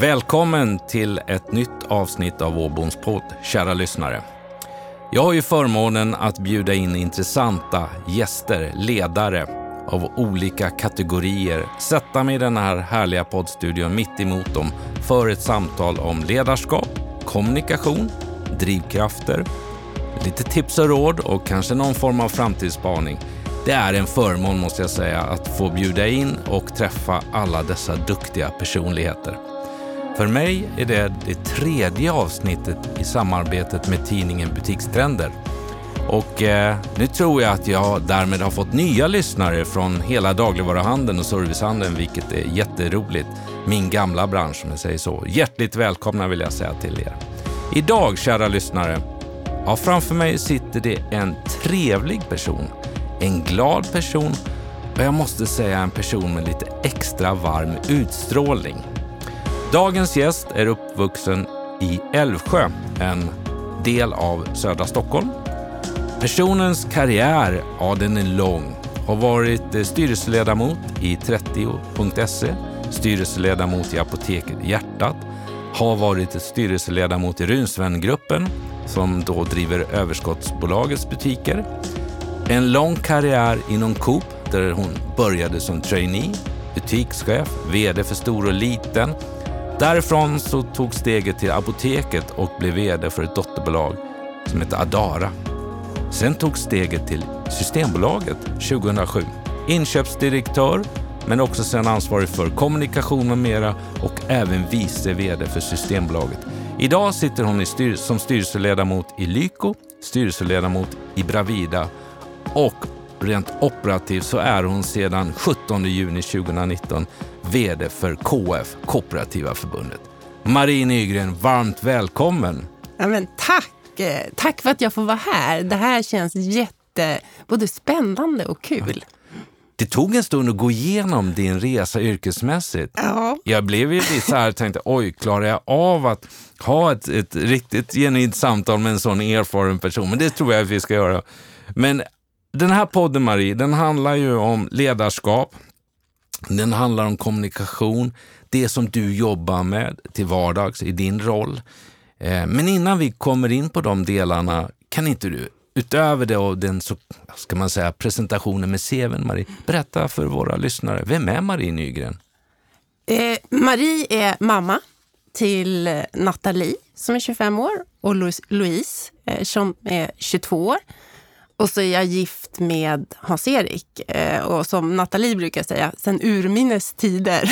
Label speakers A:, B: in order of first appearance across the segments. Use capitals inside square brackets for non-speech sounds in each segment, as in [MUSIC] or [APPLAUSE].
A: Välkommen till ett nytt avsnitt av Åboms podd, kära lyssnare. Jag har ju förmånen att bjuda in intressanta gäster, ledare av olika kategorier, sätta mig i den här härliga poddstudion mitt emot dem för ett samtal om ledarskap, kommunikation, drivkrafter, lite tips och råd och kanske någon form av framtidsspaning. Det är en förmån måste jag säga att få bjuda in och träffa alla dessa duktiga personligheter. För mig är det det tredje avsnittet i samarbetet med tidningen Butikstrender. Och eh, nu tror jag att jag därmed har fått nya lyssnare från hela dagligvaruhandeln och servicehandeln, vilket är jätteroligt. Min gamla bransch om jag säger så. Hjärtligt välkomna vill jag säga till er. Idag, kära lyssnare, ja, framför mig sitter det en trevlig person, en glad person och jag måste säga en person med lite extra varm utstrålning. Dagens gäst är uppvuxen i Älvsjö, en del av södra Stockholm. Personens karriär, ja den är lång. Har varit eh, styrelseledamot i 30.se, styrelseledamot i Apoteket Hjärtat, har varit styrelseledamot i Runsvengruppen som då driver överskottsbolagets butiker. En lång karriär inom Coop där hon började som trainee, butikschef, VD för stor och liten Därifrån så tog steget till apoteket och blev VD för ett dotterbolag som heter Adara. Sen tog steget till Systembolaget 2007. Inköpsdirektör, men också sen ansvarig för kommunikation med mera och även vice VD för Systembolaget. Idag sitter hon i styr som styrelseledamot i Lyko, styrelseledamot i Bravida och rent operativt så är hon sedan 17 juni 2019 VD för KF, Kooperativa förbundet. Marie Nygren, varmt välkommen!
B: Ja, men tack! Tack för att jag får vara här. Det här känns jätte, både spännande och kul.
A: Det tog en stund att gå igenom din resa yrkesmässigt.
B: Ja.
A: Jag blev ju lite så här, tänkte, oj, klarar jag av att ha ett, ett riktigt genuint samtal med en sån erfaren person? Men det tror jag att vi ska göra. Men den här podden, Marie, den handlar ju om ledarskap, den handlar om kommunikation, det som du jobbar med till vardags i din roll. Eh, men innan vi kommer in på de delarna, kan inte du utöver det och den så, ska man säga, presentationen med CVn, Marie, berätta för våra lyssnare, vem är Marie Nygren?
B: Eh, Marie är mamma till Nathalie som är 25 år och Louise eh, som är 22 år. Och så är jag gift med Hans-Erik eh, och som Nathalie brukar säga, sen urminnes tider.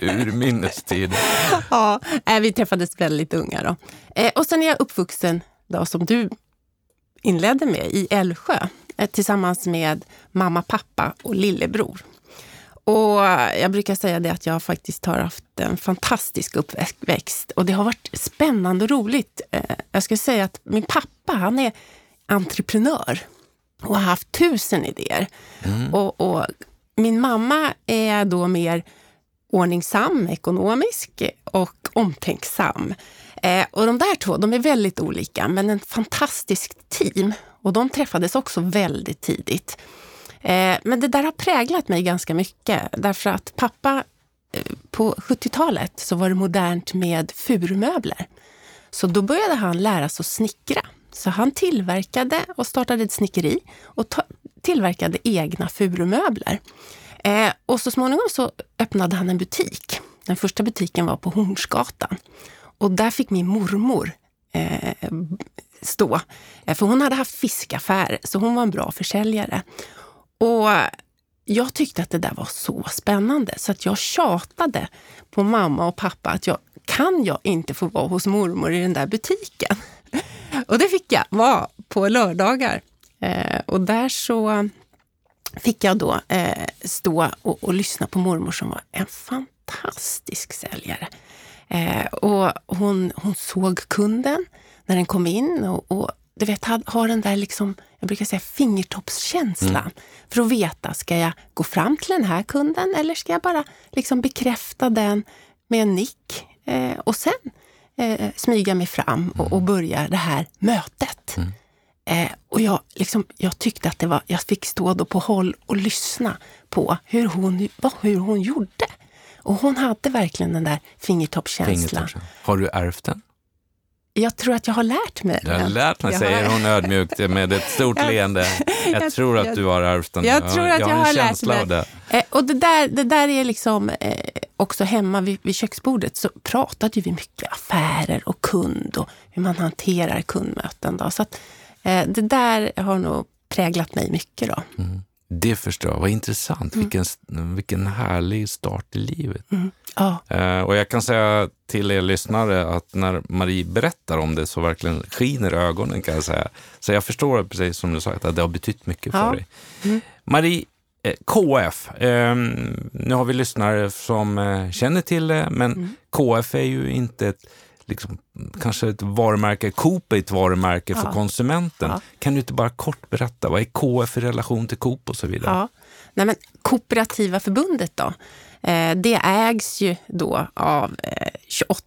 A: urminnes tider. [LAUGHS]
B: ja, eh, vi träffades väldigt unga då. Eh, och sen är jag uppvuxen, då, som du inledde med, i Älvsjö tillsammans med mamma, pappa och lillebror. Och jag brukar säga det att jag faktiskt har haft en fantastisk uppväxt och det har varit spännande och roligt. Jag skulle säga att min pappa, han är entreprenör och har haft tusen idéer. Mm. Och, och, min mamma är då mer ordningsam, ekonomisk och omtänksam. Eh, och de där två, de är väldigt olika, men en fantastisk team. Och de träffades också väldigt tidigt. Eh, men det där har präglat mig ganska mycket, därför att pappa eh, på 70-talet så var det modernt med furumöbler. Så då började han lära sig att snickra. Så han tillverkade och startade ett snickeri och tillverkade egna furumöbler. Eh, och så småningom så öppnade han en butik. Den första butiken var på Hornsgatan. Och där fick min mormor eh, stå. Eh, för hon hade haft fiskaffär, så hon var en bra försäljare. Och jag tyckte att det där var så spännande så att jag tjatade på mamma och pappa att jag kan jag inte få vara hos mormor i den där butiken? [LAUGHS] Och det fick jag vara på lördagar. Eh, och där så fick jag då eh, stå och, och, lyssna på mormor som var en fantastisk säljare. Eh, och hon, hon såg kunden när den kom in och, och du vet, har den där liksom, jag brukar säga fingertoppskänslan. Mm. För att veta, ska jag gå fram till den här kunden eller ska jag bara liksom bekräfta den med en nick? Eh, och sen eh, smyga mig fram och, och, börja det här mötet. Mm. Eh, och jag, liksom, jag tyckte att det var, jag fick stå då på håll och lyssna på hur hon, hur hon gjorde. Och hon hade verkligen den där fingertoppskänslan.
A: Fingertoppskänslan. Har du ärvt den?
B: Jag tror att jag har lärt mig.
A: Jag har lärt mig, säger hon ödmjukt med ett stort [LAUGHS] leende. [LAUGHS] Jag, jag tror att du har ärvt den.
B: Jag, tror att jag, jag har, har lärt mig. Det. Eh, och det där, det där är liksom eh, också hemma vid, vid köksbordet så pratade vi mycket affärer och kund och hur man hanterar kundmöten. Då. Så att, eh, det där har nog präglat mig mycket. Då.
A: Mm. Det förstår jag. Vad intressant. Mm. Vilken, vilken härlig start i livet. Mm. Ja. Eh, och jag kan säga till er lyssnare att när Marie berättar om det så verkligen skiner ögonen kan jag säga. Så jag förstår precis som du sa att det har betytt mycket för dig. Mm. Marie, eh, KF. Eh, nu har vi lyssnare som eh, känner till det, men mm. KF är ju inte ett liksom, kanske ett varumärke, Coop är ett varumärke ja. för konsumenten. Ja. Kan du inte bara kort berätta, vad är KF i relation till Coop och så vidare?
B: Ja. Nej, men Kooperativa förbundet då, eh, det ägs ju då av eh, 28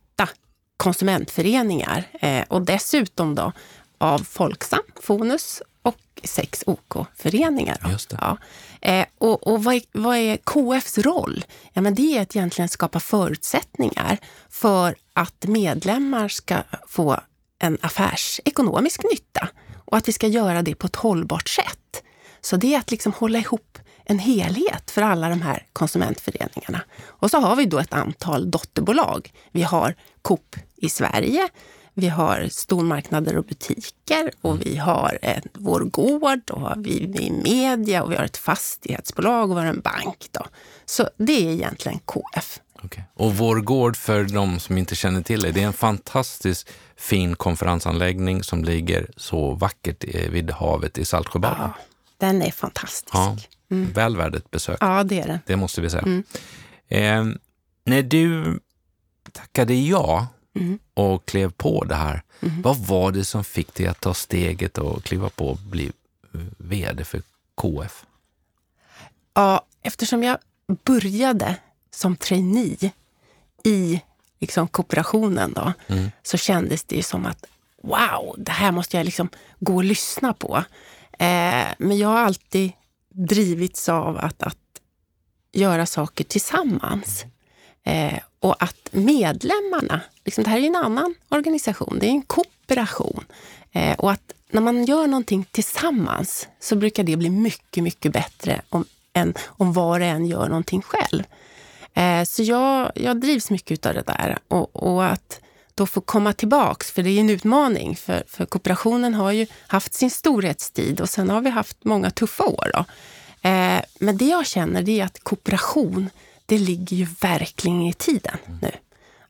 B: konsumentföreningar eh, och dessutom då av Folksam, Fonus och sex OK-föreningar. Ja. Eh, och, och vad, är, vad, är, KFs roll? Ja, men det är att egentligen skapa förutsättningar för att medlemmar ska få en affärsekonomisk nytta och att vi ska göra det på ett hållbart sätt. Så det är att liksom hålla ihop en helhet för alla de här konsumentföreningarna. Och så har vi då ett antal dotterbolag. Vi har Coop i Sverige, vi har stormarknader och butiker och vi har ett, vår gård och vi, vi är media och vi har ett fastighetsbolag och vi har en bank. Då. Så det är egentligen KF.
A: Okay. Och Vår gård, för de som inte känner till det, det är en fantastisk fin konferensanläggning som ligger så vackert vid havet i Saltsjöbaden. Ja,
B: den är fantastisk.
A: Ja, mm. Väl värd ett besök.
B: Ja, det är det.
A: Det måste vi säga. Mm. Eh, när du tackade ja mm. och klev på det här, mm. vad var det som fick dig att ta steget och kliva på och bli VD för KF?
B: Ja, eftersom jag började som trainee i liksom, kooperationen då, mm. så kändes det som att wow, det här måste jag liksom gå och lyssna på. Eh, men jag har alltid drivits av att, att göra saker tillsammans. Eh, och att medlemmarna, liksom, det här är en annan organisation, det är en kooperation. Eh, och att när man gör någonting tillsammans så brukar det bli mycket, mycket bättre om, än om var och en gör någonting själv. Eh, så jag, jag drivs mycket av det där. Och, och, att då få komma tillbaks, för det är en utmaning. För, för kooperationen har ju haft sin storhetstid och sen har vi haft många tuffa år. Då. Eh, men det jag känner det är att kooperation, det ligger ju verkligen i tiden nu.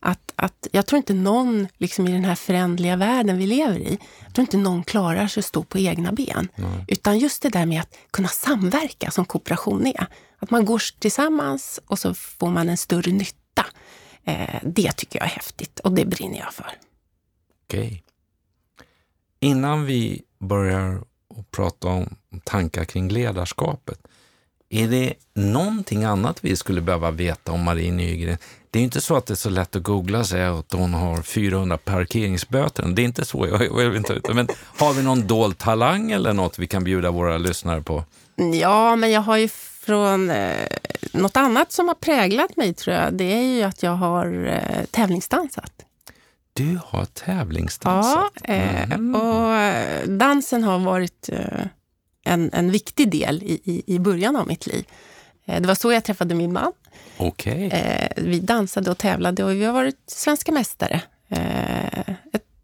B: Att, att jag tror inte någon liksom i den här förändliga världen vi lever i, jag tror inte någon klarar sig att stå på egna ben. Nej. Utan just det där med att kunna samverka som kooperation är. Att man går tillsammans och så får man en större nytta. Eh, det tycker jag är häftigt och det brinner jag för.
A: Okej. Innan vi börjar prata om tankar kring ledarskapet, är det någonting annat vi skulle behöva veta om Marie Nygren? Det är inte så att det är så lätt att googla säga att hon har 400 parkeringsböter. Det är inte så jag, jag vill inte Men har vi någon dold talang eller något vi kan bjuda våra lyssnare på?
B: Ja, men jag har ju från eh, något annat som har präglat mig tror jag. Det är ju att jag har eh, tävlingsdansat.
A: Du har tävlingsdansat?
B: Ja, eh, mm. och eh, dansen har varit eh, en, en viktig del i, i, i början av mitt liv. Eh, det var så jag träffade min man.
A: Okay.
B: Eh, vi dansade och tävlade och vi har varit svenska mästare. Eh,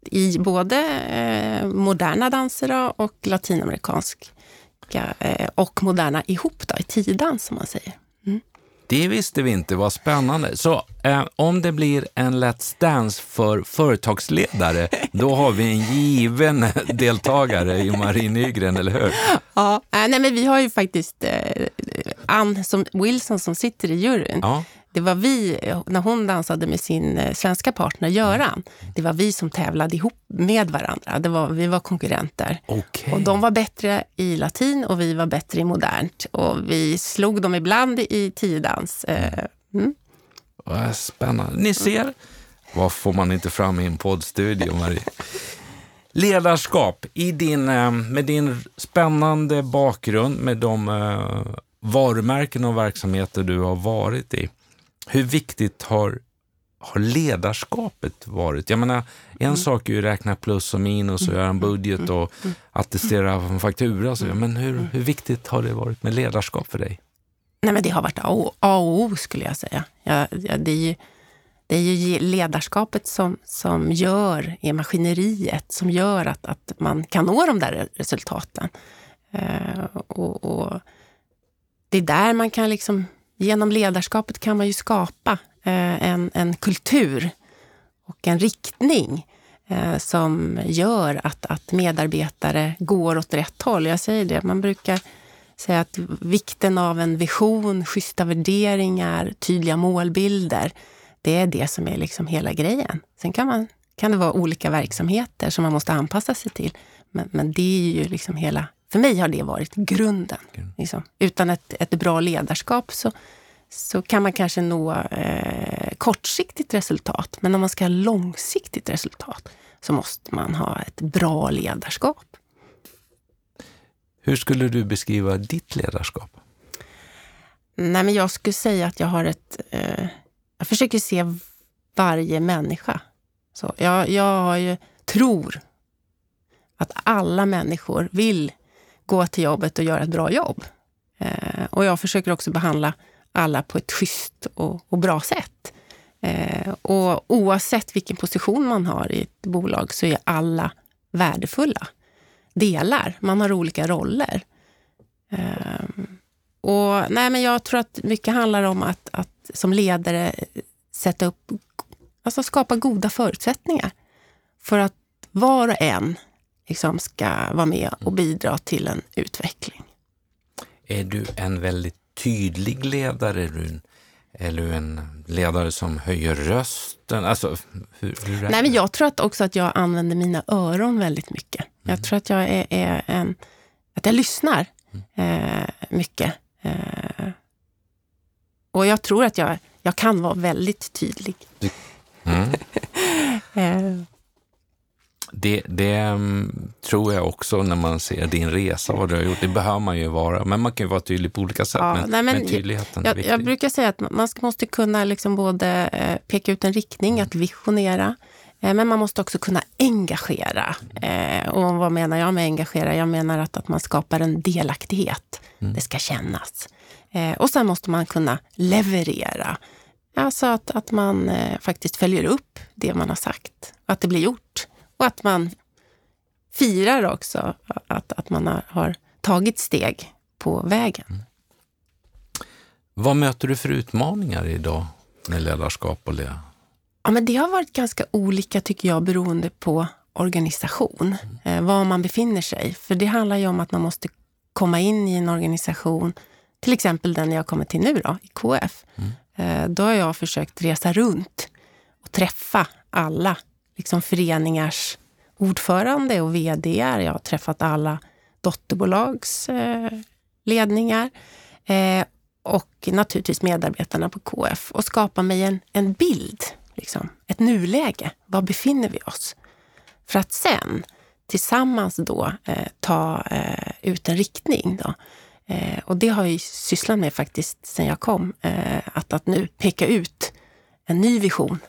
B: I både moderna danser och latinamerikansk och moderna ihop då, i tiodans som man säger.
A: Det visste vi inte, vad spännande. Så eh, om det blir en Let's Dance för företagsledare, då har vi en given [LAUGHS] deltagare i Marie Nygren, eller hur?
B: Ja, nej, men vi har ju faktiskt eh, Ann som, Wilson som sitter i juryn. Ja. Det var vi, när hon dansade med sin eh, svenska partner Göran, det var vi som tävlade ihop med varandra. Det var, vi var konkurrenter.
A: Okay.
B: Och de var bättre i latin och vi var bättre i modernt. Och vi slog dem ibland i tiodans. Eh, mm.
A: Vad spännande. Ni ser, vad får man inte fram i en poddstudio, Marie? Ledarskap, i din, eh, med din spännande bakgrund, med de varumärken och verksamheter du har varit i. hur viktigt har, har ledarskapet varit? Jag menar, en mm. sak är ju att räkna plus och minus och göra en budget och attestera en faktura. Så, men hur, hur viktigt har det varit med ledarskap för dig?
B: Nej, men det har varit A och O skulle jag säga. Ja, ja, det, är ju, det är ju ledarskapet som, som gör, är maskineriet som gör att, att man kan nå de där resultaten. Uh, och, och, Det är där man kan liksom, genom ledarskapet kan man ju skapa eh, en, en kultur och en riktning eh, som gör att, att medarbetare går åt rätt håll. Jag säger det, man brukar säga att vikten av en vision, schyssta värderingar, tydliga målbilder, det är det som är liksom hela grejen. Sen kan, man, kan det vara olika verksamheter som man måste anpassa sig till. Men, men det är ju liksom hela, för mig har det varit grunden. Liksom. Utan ett, ett bra ledarskap så, så kan man kanske nå eh, kortsiktigt resultat. Men om man ska ha långsiktigt resultat så måste man ha ett bra ledarskap.
A: Hur skulle du beskriva ditt ledarskap?
B: Nej, men jag skulle säga att jag har ett... Eh, jag försöker se varje människa. Så jag, jag ju, tror att alla människor vill gå till jobbet och göra ett bra jobb. Eh, och jag försöker också behandla alla på ett schysst och, och bra sätt. Eh, och oavsett vilken position man har i ett bolag så är alla värdefulla delar. Man har olika roller. Eh, och nej, men Jag tror att mycket handlar om att, att som ledare sätta upp, alltså skapa goda förutsättningar för att var och en liksom ska vara med och bidra till en utveckling.
A: Är du en väldigt tydlig ledare? Är du en ledare som höjer rösten? Alltså, hur, hur
B: Nej, men jag tror att också att jag använder mina öron väldigt mycket. Mm. Jag tror att jag är, är en, att jag lyssnar eh, mycket. Eh, och jag tror att jag, jag kan vara väldigt tydlig. Mm. [LAUGHS]
A: eh, det, det um, tror jag också när man ser din resa, vad du har gjort. Det behöver man ju vara, men man kan ju vara tydlig på olika sätt. Ja, men, nej, men, men tydligheten
B: jag, jag, brukar säga att man måste kunna liksom både eh, peka ut en riktning, mm. att visionera, eh, men man måste också kunna engagera. Eh, och vad menar jag med engagera? Jag menar att, att man skapar en delaktighet. Mm. Det ska kännas. och sen måste man kunna leverera. Alltså att, att man faktiskt följer upp det man har sagt, att det blir gjort. Och att man firar också att, att man har, har tagit steg på vägen. Mm.
A: Vad möter du för utmaningar idag med ledarskap och leda?
B: Ja, men det har varit ganska olika tycker jag beroende på organisation, mm. eh, var man befinner sig. För det handlar ju om att man måste komma in i en organisation, till exempel den jag kommer till nu då, i KF. Mm. Eh, då har jag försökt resa runt och träffa alla liksom föreningars ordförande och vd. Jag har träffat alla dotterbolags eh, ledningar eh, och naturligtvis medarbetarna på KF och skapa mig en, en bild, liksom, ett nuläge. Var befinner vi oss? För att sen tillsammans då eh, ta eh, ut en riktning. Då. Eh, och det har jag sysslat med faktiskt sen jag kom. Eh, att, att nu peka ut en ny vision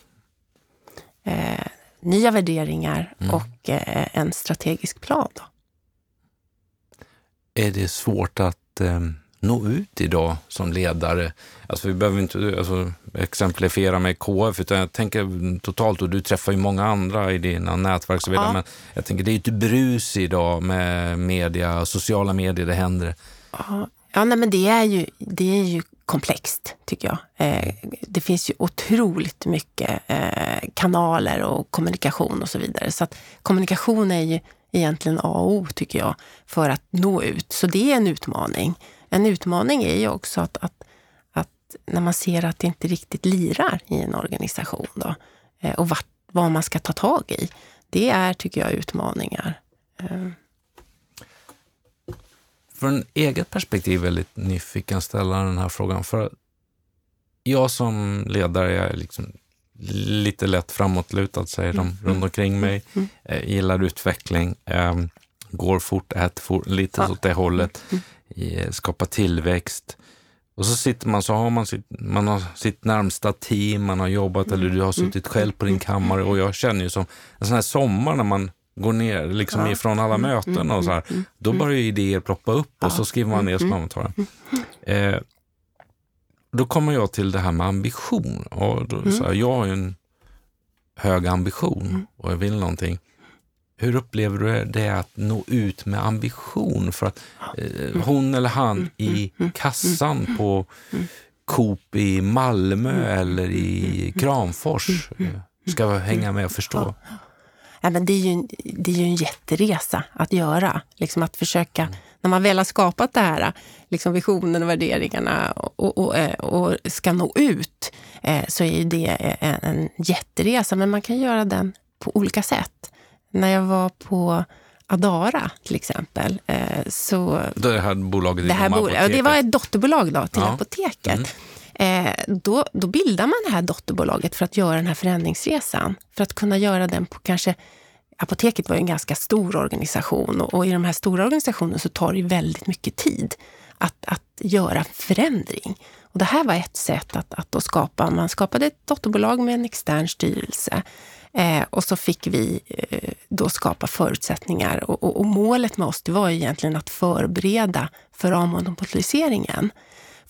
B: eh, nya värderingar mm. och eh, en strategisk plan. Då.
A: Är det svårt att eh, nå ut idag som ledare? Alltså vi behöver inte alltså, exemplifiera med KF, utan jag tänker totalt, och du träffar ju många andra i dina nätverk, så vidare, ja. men jag tänker det är ett brus idag med media, sociala medier, det händer.
B: Ja, ja nej, men det är ju, det är ju komplext, tycker jag. Eh, det finns ju otroligt mycket eh, kanaler och kommunikation och så vidare. Så att kommunikation är ju egentligen A och O, tycker jag, för att nå ut. Så det är en utmaning. En utmaning är ju också att, att, att när man ser att det inte riktigt lirar i en organisation då, eh, och vart, vad man ska ta tag i. Det är, tycker jag, utmaningar. Eh.
A: Från eget perspektiv jag väldigt nyfiken ställa den här frågan. För jag som ledare är liksom lite lätt framåtlutad, säger de mm. runt omkring mig. Mm. Eh, gillar utveckling, eh, går fort, äter fort, lite ja. åt det hållet. Mm. Eh, skapar tillväxt. Och så sitter man, så har man sitt, man har sitt närmsta team, man har jobbat eller du har suttit själv på din kammare och jag känner ju som en sån här sommar när man går ner liksom ja. ifrån alla möten och så här, då börjar idéer ploppa upp och så skriver man ner man tar eh, Då kommer jag till det här med ambition. Och då, så här, jag har ju en hög ambition och jag vill någonting. Hur upplever du det att nå ut med ambition för att eh, hon eller han i kassan på Coop i Malmö eller i Kramfors eh, ska hänga med och förstå?
B: Ja, men det, är ju en, det är ju en jätteresa att göra. Liksom att försöka, när man väl har skapat det här, liksom visionen och värderingarna och, och, eh, och ska nå ut, eh, så är det en, en jätteresa. Men man kan göra den på olika sätt när jag var på Adara till exempel. Eh, så
A: det här bolaget
B: det, här
A: bol
B: det var ett dotterbolag då, till ja. Apoteket. Mm. Eh, då, då bildar man det här dotterbolaget för att göra den här förändringsresan. För att kunna göra den på kanske Apoteket var ju en ganska stor organisation och, och, i de här stora organisationerna så tar det väldigt mycket tid att, att göra förändring. Och det här var ett sätt att, att då skapa, man skapade ett dotterbolag med en extern styrelse Eh, och så fick vi eh, då skapa förutsättningar. Och, och, och, målet med oss det var ju egentligen att förbereda för avmonopoliseringen.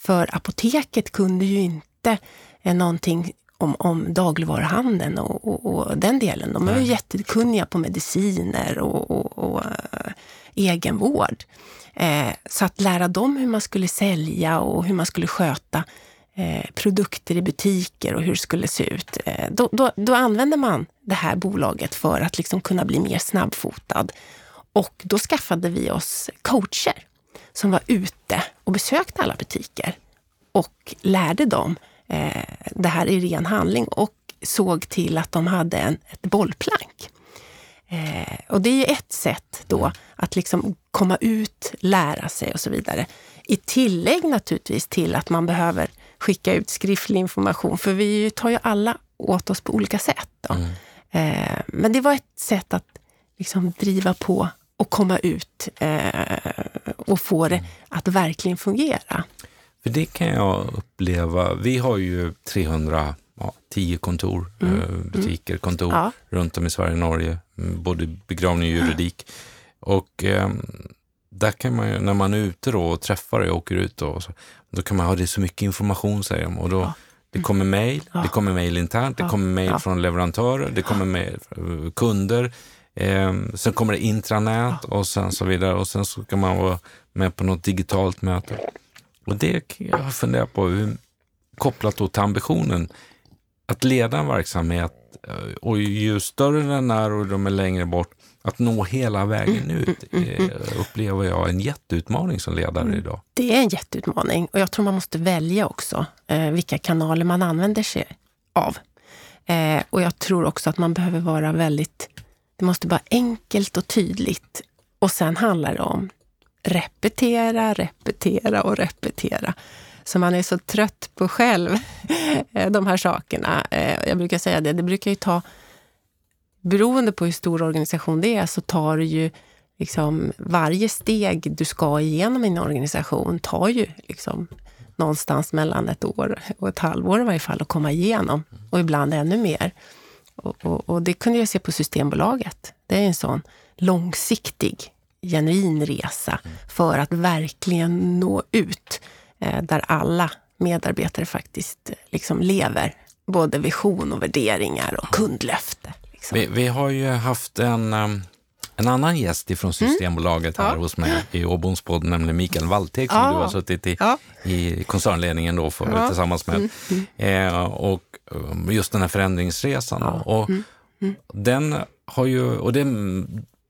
B: För apoteket kunde ju inte eh, någonting om, om dagligvaruhandeln och, och, och, den delen. De är ju jättekunniga på mediciner och, och, och äh, egenvård. Eh, så att lära dem hur man skulle sälja och hur man skulle sköta Eh, produkter i butiker och hur det skulle se ut. Eh, då, då, då, använder man det här bolaget för att liksom kunna bli mer snabbfotad. Och då skaffade vi oss coacher som var ute och besökte alla butiker och lärde dem eh, det här i ren handling och såg till att de hade en, ett bollplank. Eh, och det är ett sätt då att liksom komma ut, lära sig och så vidare. I tillägg naturligtvis till att man behöver skicka ut skriftlig information, för vi tar ju alla åt oss på olika sätt. Mm. Eh, men det var ett sätt att liksom driva på och komma ut eh, och få det att verkligen fungera.
A: För det kan jag uppleva. Vi har ju 310 kontor, mm. eh, butiker, kontor ja. runt om i Sverige och Norge, mm, både begravning och juridik. Och eh, där kan man ju, när man är ute då och träffar och åker ut, då, så, då kan man ha det så mycket information säger de. Och då, ja. Det kommer mejl, ja. det kommer mejl internt, det kommer mejl från leverantörer, det kommer mejl från kunder. Eh, sen kommer det intranät och sen så vidare och sen så kan man vara med på något digitalt möte. Och det kan jag fundera på, hur, kopplat då till ambitionen att leda en verksamhet eh, och ju större den är och de är längre bort, att nå hela vägen mm, ut mm, mm, eh, upplever jag en jätteutmaning som ledare idag.
B: Det är en jätteutmaning och jag tror man måste välja också eh, vilka kanaler man använder sig av. Eh, och jag tror också att man behöver vara väldigt, det måste vara enkelt och tydligt. Och sen handlar det om repetera, repetera och repetera. Så man är så trött på själv, [LAUGHS] eh, de här sakerna. Eh, jag brukar säga det, det brukar ju ta beroende på hur stor organisation det är så tar det ju liksom varje steg du ska igenom i en organisation tar ju liksom någonstans mellan ett år och ett halvår i varje fall att komma igenom och ibland ännu mer. Och, och, och det kunde jag se på Systembolaget. Det är en sån långsiktig, genuin resa för att verkligen nå ut eh, där alla medarbetare faktiskt liksom lever både vision och värderingar och kundlöfte.
A: Liksom. Vi, vi, har ju haft en, um, en annan gäst ifrån mm. Systembolaget mm. här ja. hos mig i Åboms podd, nämligen Mikael Wallteg som ja. du har suttit i, ja. i koncernledningen då för, tillsammans med. Mm. Mm. Eh, och just den här förändringsresan. Och, mm. Mm. Den har ju, och det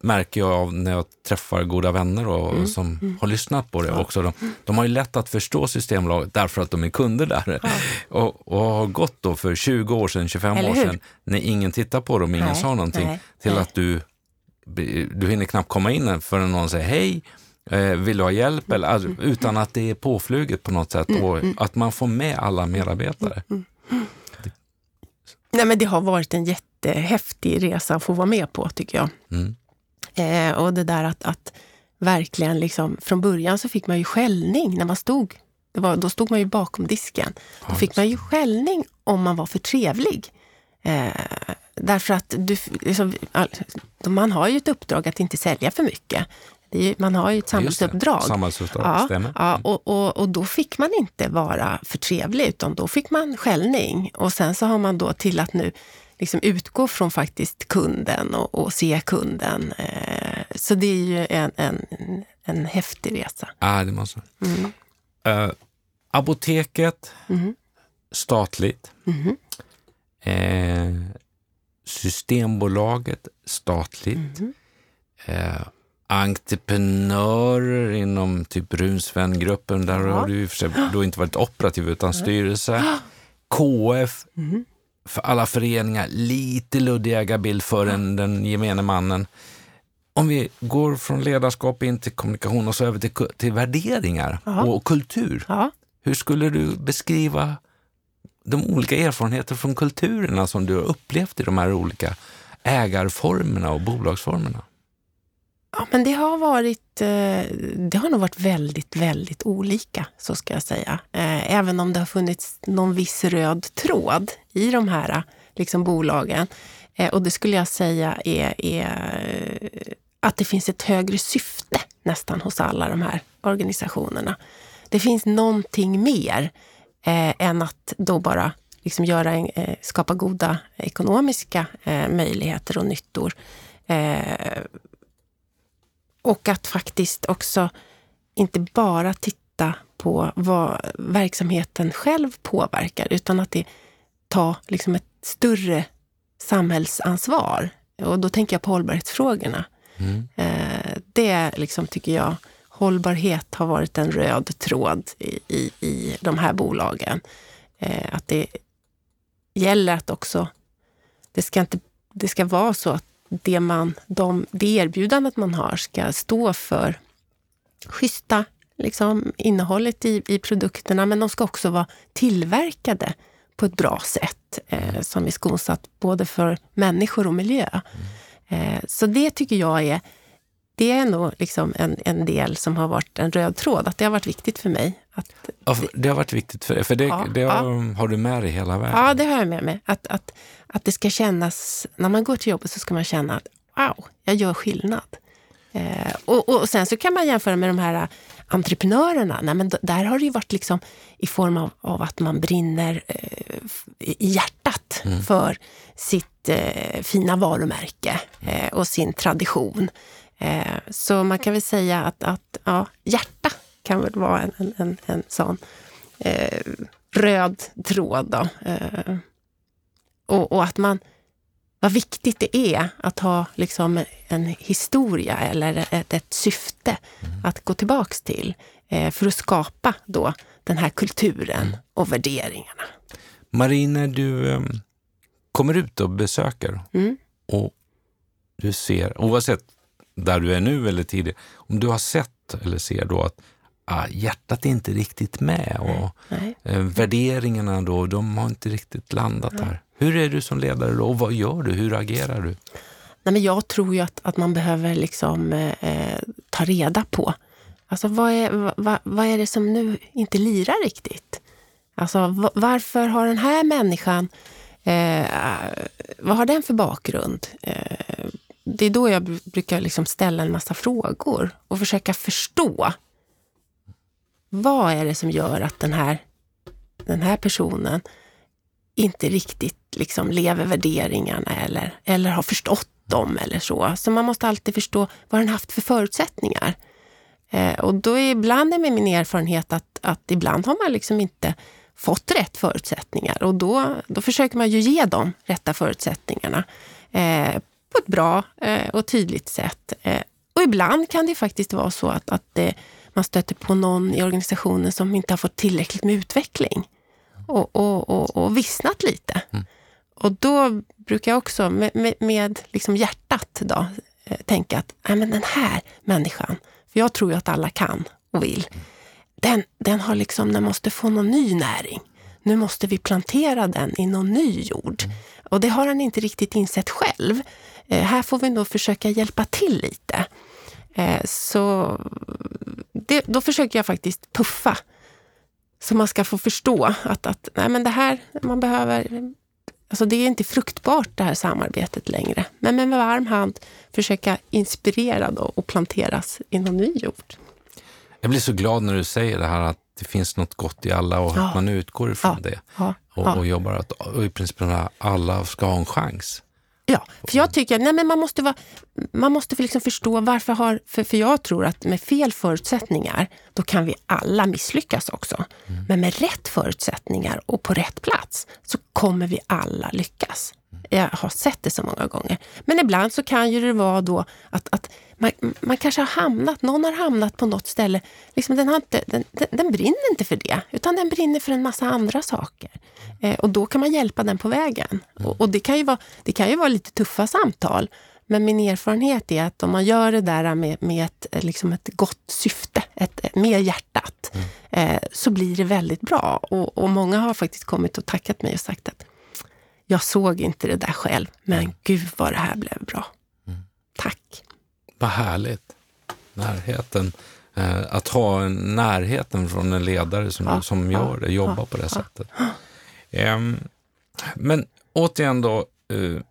A: märker jag av när jag träffar goda vänner och, mm. som mm. har lyssnat på det också. De, de, har ju lätt att förstå Systembolaget därför att de är kunder där. Ja. Och, och har gått då för 20 år sedan, 25 år sedan, när ingen tittar på dem, ingen nej, sa någonting, nej, till nej. att du, du hinner knappt komma in förrän någon säger hej, eh, vill du ha hjälp? Eller, alltså, utan att det är påfluget på något sätt mm. och mm. att man får med alla medarbetare.
B: Nej, men det har varit en jättehäftig resa att få vara med på, tycker jag. Mm. Eh, och det där att, att verkligen liksom, från början så fick man ju skällning när man stod det var, då stod man ju bakom disken. Då fick man ju skällning om man var för trevlig. Eh, därför att du, liksom, all, man har ju ett uppdrag att inte sälja för mycket. Ju, man har ju ett samhällsuppdrag.
A: Samhällsuppdrag,
B: ja,
A: stämmer.
B: Ja, och, och, och då fick man inte vara för trevlig, utan då fick man skällning. Och sen så har man då till att nu liksom utgå från faktiskt kunden och, och se kunden. Eh, så det är ju en, en, en häftig resa.
A: Ja, det måste mm. uh, Apoteket, mm. statligt.
B: Mm.
A: Eh, systembolaget, statligt. Eh, entreprenörer inom typ Runsvengruppen, där ja. har du då inte varit operativ utan styrelse. KF,
B: mm.
A: för alla föreningar, lite luddig ägarbild för en, den gemene mannen. Om vi går från ledarskap in till kommunikation och så över till, till värderingar
B: ja.
A: och kultur.
B: Ja.
A: Hur skulle du beskriva de olika erfarenheter från kulturerna som du har upplevt i de här olika ägarformerna och bolagsformerna?
B: Ja, men det har varit, eh, det har nog varit väldigt, väldigt olika, så ska jag säga. Eh, även om det har funnits någon viss röd tråd i de här liksom, bolagen. Eh, och det skulle jag säga är, är att det finns ett högre syfte nästan hos alla de här organisationerna. Det finns någonting mer eh, än att då bara liksom göra en, eh, skapa goda ekonomiska eh, möjligheter och nyttor. Och att faktiskt också inte bara titta på vad verksamheten själv påverkar, utan att det tar liksom ett större samhällsansvar. Och då tänker jag på hållbarhetsfrågorna.
A: Mm.
B: Det liksom, tycker jag, hållbarhet har varit en röd tråd i, i, i de här bolagen. Eh, att det gäller att också, det ska, inte, det ska vara så att det, man, de, det erbjudandet man har ska stå för schyssta liksom, innehållet i, i produkterna, men de ska också vara tillverkade på ett bra sätt eh, som är skonsamt både för människor och miljö. Eh, så det tycker jag är det är nog liksom en, en del som har varit en röd tråd, att det har varit viktigt för mig. Att,
A: ja, det har varit viktigt för dig, för det, ja, det har, ja. har, du med dig hela vägen?
B: Ja, det har jag med mig. Att, att, att det ska kännas, när man går till jobbet så ska man känna att wow, jag gör skillnad. Eh, och, och sen så kan man jämföra med de här entreprenörerna. Nej, men där har det ju varit liksom i form av, av att man brinner eh, i hjärtat mm. för sitt eh, fina varumärke eh, och sin tradition. Eh, så man kan väl säga att, att ja, hjärta kan väl vara en, en, en, en sån eh, röd tråd. Då. Eh, och, och, att man, vad viktigt det är att ha liksom en historia eller ett, ett syfte mm. att gå tillbaks till eh, för att skapa då den här kulturen mm. och värderingarna.
A: Marie, när du um, kommer ut och besöker
B: mm.
A: och du ser, oavsett där du är nu eller tidigare, om du har sett eller ser då att ah, hjärtat är inte riktigt med och
B: Nej.
A: Eh, värderingarna då, de har inte riktigt landat Nej. här. Hur är du som ledare då och vad gör du? Hur agerar du?
B: Nej, men jag tror ju att, att man behöver liksom, eh, ta reda på Alltså vad är, vad, vad är det som nu inte lirar riktigt? Alltså varför har den här människan, eh, vad har den för bakgrund? Eh, det är då jag brukar liksom ställa en massa frågor och försöka förstå. Vad är det som gör att den här, den här personen inte riktigt liksom lever värderingarna eller, eller har förstått dem eller så. Så man måste alltid förstå vad den haft för förutsättningar. Eh, och då är ibland är med min erfarenhet att, att ibland har man liksom inte fått rätt förutsättningar och då, då försöker man ju ge dem rätta förutsättningarna eh, på ett bra eh, och tydligt sätt. Eh, och ibland kan det faktiskt vara så att, att det, man stöter på någon i organisationen som inte har fått tillräckligt med utveckling och, och, och, och vissnat lite.
A: Mm.
B: Och då brukar jag också med, med, med liksom hjärtat då, eh, tänka att Nej, men den här människan, för jag tror ju att alla kan och vill, den, den, har liksom, den måste få någon ny näring. Nu måste vi plantera den i någon ny jord. Mm. Och det har han inte riktigt insett själv. Eh, här får vi nog försöka hjälpa till lite. Eh, så det, då försöker jag faktiskt puffa Så man ska få förstå att, att nej, men det här, man behöver Alltså det är inte fruktbart det här samarbetet längre. Men med varm hand försöka inspirera då och planteras inom ny jord.
A: Jag blir så glad när du säger det här att det finns något gott i alla och ja. att man utgår ifrån ja. det. Ja. Och, och, jobbar att och i princip alla ska ha en chans.
B: Ja, för jag tycker nej men man måste, vara, man måste liksom förstå varför har... För, för jag tror att med fel förutsättningar, då kan vi alla misslyckas också. Mm. Men med rätt förutsättningar och på rätt plats så kommer vi alla lyckas. Jag har sett det så många gånger. Men ibland så kan ju det vara då att, att man, man kanske har hamnat, någon har hamnat på något ställe, liksom den, har inte, den, den, den brinner inte för det, utan den brinner för en massa andra saker. Eh, och då kan man hjälpa den på vägen. Och, och, det, kan ju vara, det kan ju vara lite tuffa samtal, men min erfarenhet är att om man gör det där med, med ett, liksom ett gott syfte, ett, ett mer hjärtat, mm. eh, så blir det väldigt bra. Och, och många har faktiskt kommit och tackat mig och sagt att jag såg inte det där själv, men gud vad det här blev bra. Mm. Tack.
A: Vad härligt. Närheten. Eh, att ha en närheten från en ledare som, ja, som gör det, jobbar ja, på det sättet. Eh, men återigen då, eh,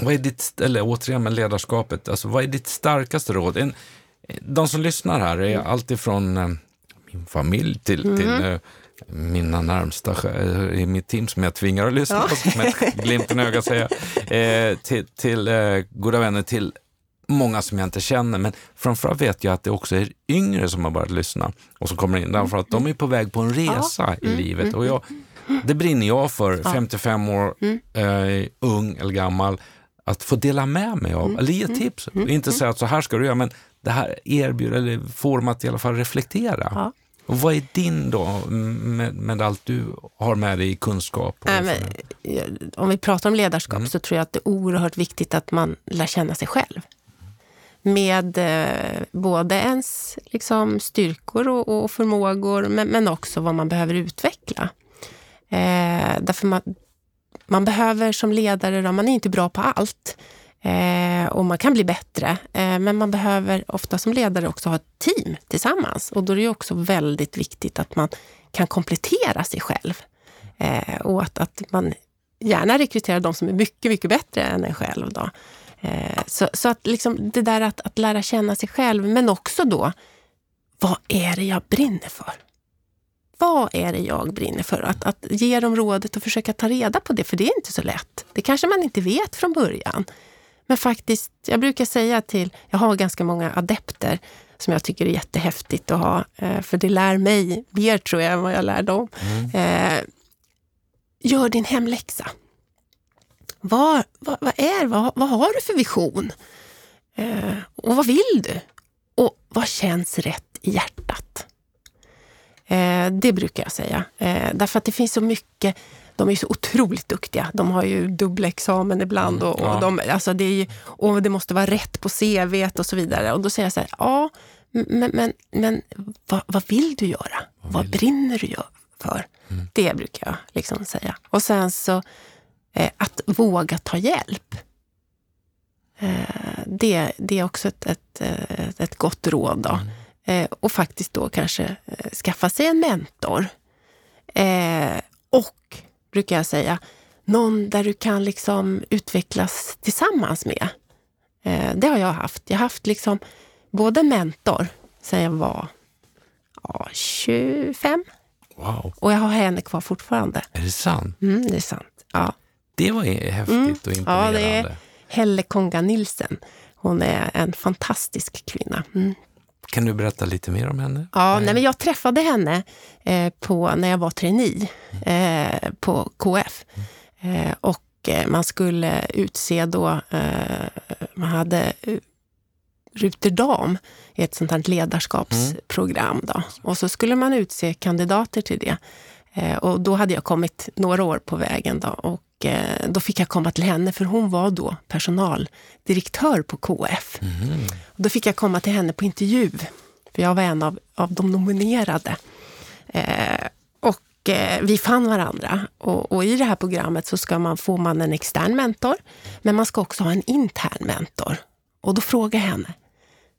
A: vad är ditt, eller återigen med ledarskapet, alltså vad är ditt starkaste råd? En, de som lyssnar här är mm. alltifrån eh, min familj till, mm. till mina närmsta i mitt team som jag tvingar att lyssna ja. på, med [LAUGHS] glimten i ögat säga, eh, till, till eh, goda vänner, till många som jag inte känner, men framförallt vet jag att det också är yngre som har börjat lyssna och som kommer in, därför att de är på väg på en resa ja. i mm. livet. Mm, och jag, mm. det brinner jag för, 55 år, mm. eh, ung eller gammal, att få dela med mig av, mm. eller ge tips. Inte säga att så här ska du göra, men det här erbjuder, eller får dem att i alla fall reflektera. Ja. Och vad är din då, med, med, allt du har med dig i kunskap?
B: Äh, men, om vi pratar om ledarskap mm. så tror jag att det är oerhört viktigt att man lär känna sig själv. Med eh, både ens liksom, styrkor och, och förmågor, men, men, också vad man behöver utveckla. Eh, därför man, man behöver som ledare, då, man är inte bra på allt. Eh, och man kan bli bättre, eh, men man behöver ofta som ledare också ha ett team tillsammans. Och då är det också väldigt viktigt att man kan komplettera sig själv. Eh, och att, att man gärna rekryterar de som är mycket, mycket bättre än en själv. Då. Eh, så, så att liksom det där att, att lära känna sig själv, men också då, vad är det jag brinner för? Vad är det jag brinner för? Att, att ge dem rådet och försöka ta reda på det, för det är inte så lätt. Det kanske man inte vet från början. Men faktiskt, jag brukar säga till, jag har ganska många adepter som jag tycker är jättehäftigt att ha, eh, för det lär mig mer tror jag än vad jag lär dem. Mm. Eh, gör din hemläxa. Vad, vad, vad är, vad, vad, har du för vision? Eh, och vad vill du? Och vad känns rätt i hjärtat? Eh, det brukar jag säga. Eh, därför att det finns så mycket de är så otroligt duktiga. De har ju dubbelexamen ibland och, och, de, alltså det, är, och det måste vara rätt på CV och så vidare. Och då säger jag så här, ja, men, men, men vad, vad vill du göra? Vad, vad brinner du för? Mm. Det brukar jag liksom säga. Och sen så att våga ta hjälp. Eh, det, det är också ett, ett, ett, ett gott råd. Då. Mm. Eh, och faktiskt då kanske eh, skaffa sig en mentor. Eh, och brukar jag säga. Någon där du kan liksom utvecklas tillsammans med. Eh, det har jag haft. Jag har haft liksom både mentor sen jag var ja, 25.
A: Wow.
B: Och jag har henne kvar fortfarande.
A: Är det sant?
B: Mm, det är sant. Ja.
A: Det var häftigt mm. och imponerande.
B: Ja, det är Helle Konga Nilsen. Hon är en fantastisk kvinna. Mm.
A: Kan du berätta lite mer om henne?
B: Ja, nej, men jag träffade henne eh, på, när jag var trainee eh, på KF. Eh, och eh, man skulle utse då, eh, man hade eh, Ruter Dam i ett sånt här ledarskapsprogram. Då. Och så skulle man utse kandidater till det. Och då hade jag kommit några år på vägen. Då, och Eh, då fick jag komma till henne, för hon var då personaldirektör på KF. Mm. Då fick jag komma till henne på intervju, för jag var en av, av de nominerade. Eh, och eh, vi fann varandra. Och, och, i det här programmet så ska man, får man en extern mentor, men man ska också ha en intern mentor. Och då frågade jag henne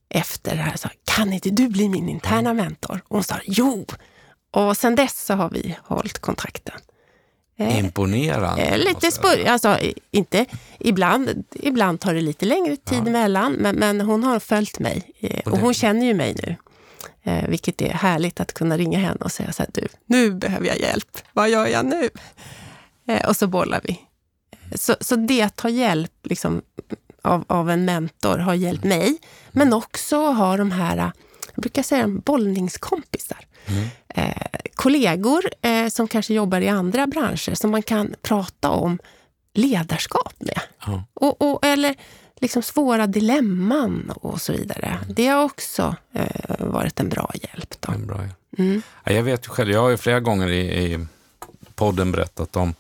B: efter det här, så, kan inte du bli min interna mentor? Och hon sa, jo! Och sen dess så har vi hållit kontakten.
A: Eh, Imponerande.
B: Eh, lite spur, alltså, inte, ibland, ibland tar det lite längre tid ja. emellan, men, men hon har följt mig eh, och, och hon känner ju mig nu. Eh, vilket är härligt att kunna ringa henne och säga så här, du, nu behöver jag hjälp. Vad gör jag nu? Eh, och så bollar vi. Så, så det att ta hjälp liksom, av, av en mentor har hjälpt mig, men också ha de här, jag brukar säga bollningskompisar. Mm. Eh, kollegor eh, som kanske jobbar i andra branscher som man kan prata om ledarskap med. Mm. Och, och, eller liksom svåra dilemman och så vidare. Mm. Det har också eh, varit en bra hjälp. Då.
A: En bra hjälp. Mm. Jag vet ju själv, jag har ju flera gånger i, i podden berättat om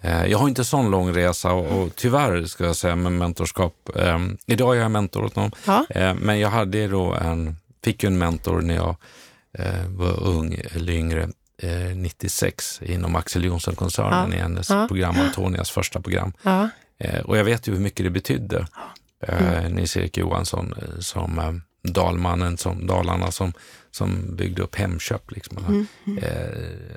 A: eh, jag har inte sån lång resa och, och tyvärr ska jag säga med mentorskap. Eh, idag är jag mentor åt någon, ja. eh, men jag hade då en, fick ju en mentor när jag var ung eller yngre, 96 eh, inom Axel Jonsson-koncernen ja. i hennes ja. program, Antonias första program. Ja. Eh, och jag vet ju hur mycket det betydde. Mm. Nils-Erik Johansson som dalmannen, som Dalarna som, som byggde upp Hemköp. Liksom. Mm. Mm.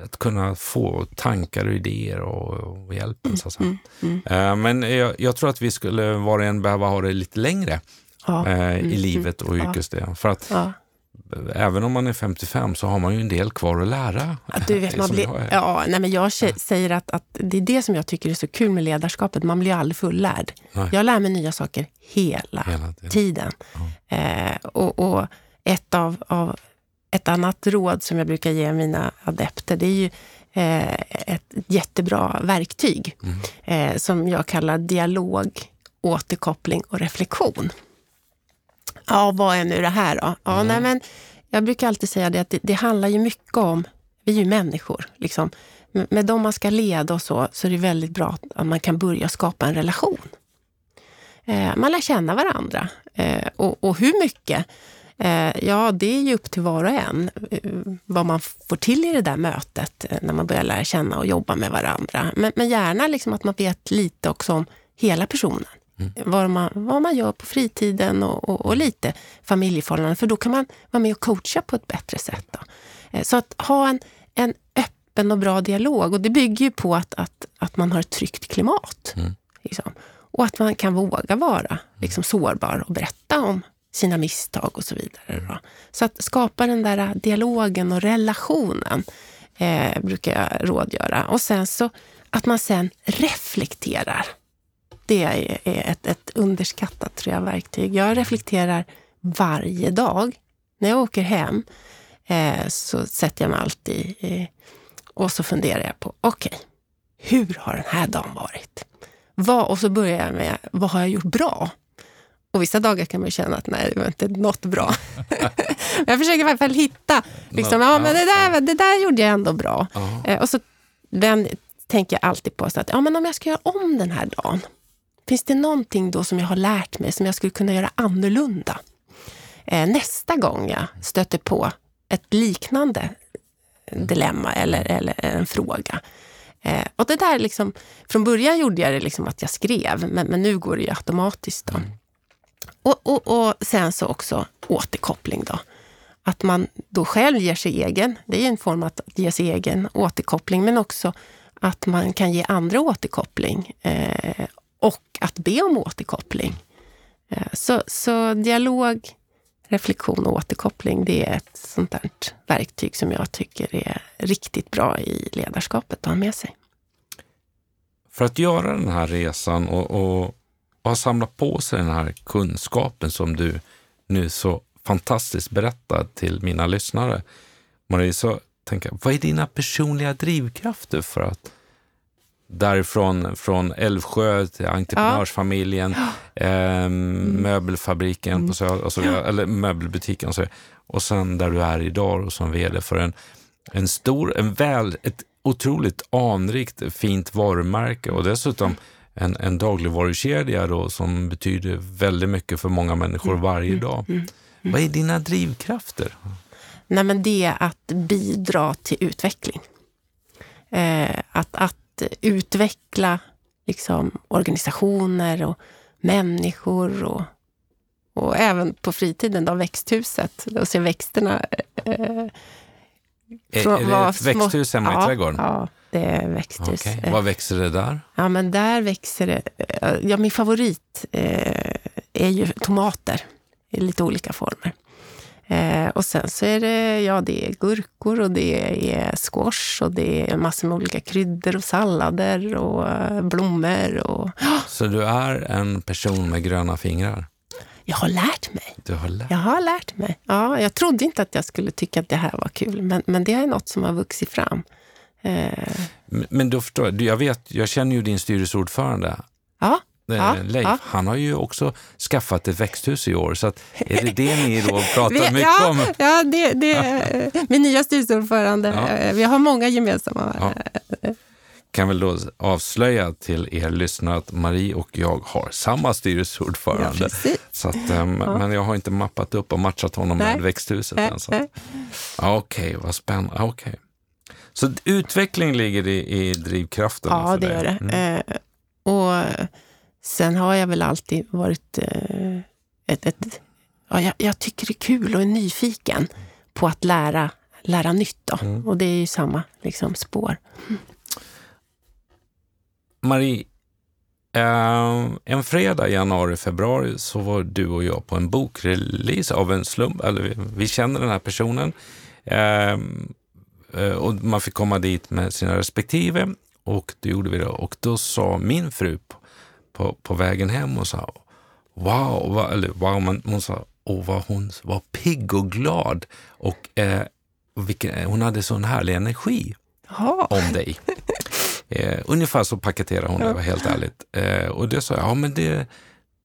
A: att kunna få tankar och idéer och, och hjälp. Så säga. Mm. mm. men jag, jag, tror att vi skulle var och en behöva ha det lite längre i mm. livet och yrkesdelen. För att även om man är 55 så har man ju en del kvar att lära.
B: Ja, du vet, man blir, jag, ja, nej, men jag säger att, att det är det som jag tycker är så kul med ledarskapet. Man blir aldrig fullärd. Nej. Jag lär mig nya saker hela, hela tiden. tiden. Ja. Eh, och, och, ett, av, av, ett annat råd som jag brukar ge mina adepter, det är ju eh, ett jättebra verktyg mm. eh, som jag kallar dialog, återkoppling och reflektion. Ja, vad är nu det här då? Ja, mm. nej, men jag brukar alltid säga det att det, det handlar ju mycket om, vi är ju människor, liksom. med, med dem man ska leda och så, så är det väldigt bra att man kan börja skapa en relation. Eh, man lär känna varandra. Eh, och, och, hur mycket? Eh, ja, det är ju upp till var och en eh, vad man får till i det där mötet eh, när man börjar lära känna och jobba med varandra. Men, men gärna liksom att man vet lite också om hela personen. Mm. Vad, man, vad man gör på fritiden och, och, och, lite familjeförhållanden. För då kan man vara med och coacha på ett bättre sätt. Då. Eh, så att ha en, en öppen och bra dialog. Och det bygger ju på att, att, att man har ett tryggt klimat. Mm. Liksom. Och att man kan våga vara liksom, sårbar och berätta om sina misstag och så vidare. Då. Så att skapa den där dialogen och relationen eh, brukar jag rådgöra. Och sen så att man sen reflekterar det är ett, ett underskattat tror jag, verktyg. Jag reflekterar varje dag. När jag åker hem eh, så sätter jag mig alltid eh, och så funderar jag på, okej, okay, hur har den här dagen varit? Vad, och så börjar jag med, vad har jag gjort bra? Och vissa dagar kan man känna att nej, det var inte något bra. men [LAUGHS] jag försöker i alla fall hitta, liksom, ja, men det, där, det där gjorde jag ändå bra. Eh, och så den, tänker jag alltid på så att ja, men om jag ska göra om den här dagen, Finns det någonting då som jag har lärt mig som jag skulle kunna göra annorlunda? Eh, nästa gång jag stöter på ett liknande dilemma eller, eller en fråga. Eh, och det där liksom, från början gjorde jag det liksom att jag skrev, men, men nu går det ju automatiskt. Då. Och, och, och sen så också återkoppling då. Att man då själv ger sig egen, det är en form att ge sig egen återkoppling, men också att man kan ge andra återkoppling. Eh, och att be om återkoppling. Eh, så, så dialog, reflektion och återkoppling, det är ett sånt där verktyg som jag tycker är riktigt bra i ledarskapet att ha med sig.
A: För att göra den här resan och, och, och ha samlat på sig den här kunskapen som du nu så fantastiskt berättar till mina lyssnare, Marie, så tänker jag, vad är dina personliga drivkrafter för att därifrån från Älvsjö till entreprenörsfamiljen, ja. eh, mm. möbelfabriken, mm. så, alltså, ja. eller möbelbutiken och så, och sen där du är idag och som vd för en, en stor, en väl, ett otroligt anrikt fint varumärke och dessutom en, en dagligvarukedja då, som betyder väldigt mycket för många människor mm. varje mm. dag. Mm. Vad är dina drivkrafter?
B: Nej, men det är att bidra till utveckling. Eh, att, att utveckla liksom, organisationer och människor och, och även på fritiden, då, växthuset, och se växterna eh,
A: Är, är det ett växthus hemma
B: ja,
A: i trädgården?
B: Ja, det är växthus. Eh,
A: Vad växer det där?
B: Ja, men där växer det... eh, Ja, min favorit eh, är ju tomater i lite olika former. Eh, och sen så är det, ja, det är gurkor och det är squash och det är massor med olika kryddor och sallader och eh, blommor. Och,
A: Så du är en person med gröna fingrar?
B: jag har lärt mig.
A: Du har lärt
B: Jag har lärt mig. Ja, jag trodde inte att jag skulle tycka att det här var kul, men, men det är något som har vuxit fram. Eh,
A: Men- då förstår jag, jag vet, jag känner ju din styrelseordförande
B: ja, Ja,
A: Leif.
B: ja.
A: Han har ju också skaffat ett växthus i år, så att, är det det ni då [LAUGHS] pratar mycket
B: ja,
A: om?
B: Ja, det, det, [LAUGHS] min nya styrelseordförande. Eh, Vi har många gemensamma.
A: Ja. kan väl då avslöja till er lyssnare att Marie och jag har samma styrelseordförande. så att, eh, Men jag har inte mappat upp och matchat honom
B: Nej.
A: med växthuset än. Okej, vad spännande. Okej. Så utveckling ligger i, i drivkraften?
B: Ja,
A: för
B: det
A: dig.
B: gör det.
A: Mm.
B: Eh, och sen har jag väl alltid varit eh, ett... ett ja, jag, jag tycker det är kul och är nyfiken på att lära, lära nytt. Då.
A: Mm.
B: Och det är ju samma liksom, spår.
A: Marie, eh, en fredag i januari, februari så var du och jag på en bokrelease av en slump. Eller vi, vi känner den här personen. Eh, eh, och man fick komma dit med sina respektive och det gjorde vi då. Och då sa min fru på, på, vägen hem och sa wow, vad, eller wow, men hon sa åh vad hon var pigg och glad och eh, vilken, hon hade sån härlig energi
B: Ja,
A: om dig. Eh, ungefär så paketerar hon det, var helt ärligt. Eh, och det sa jag, ja men det,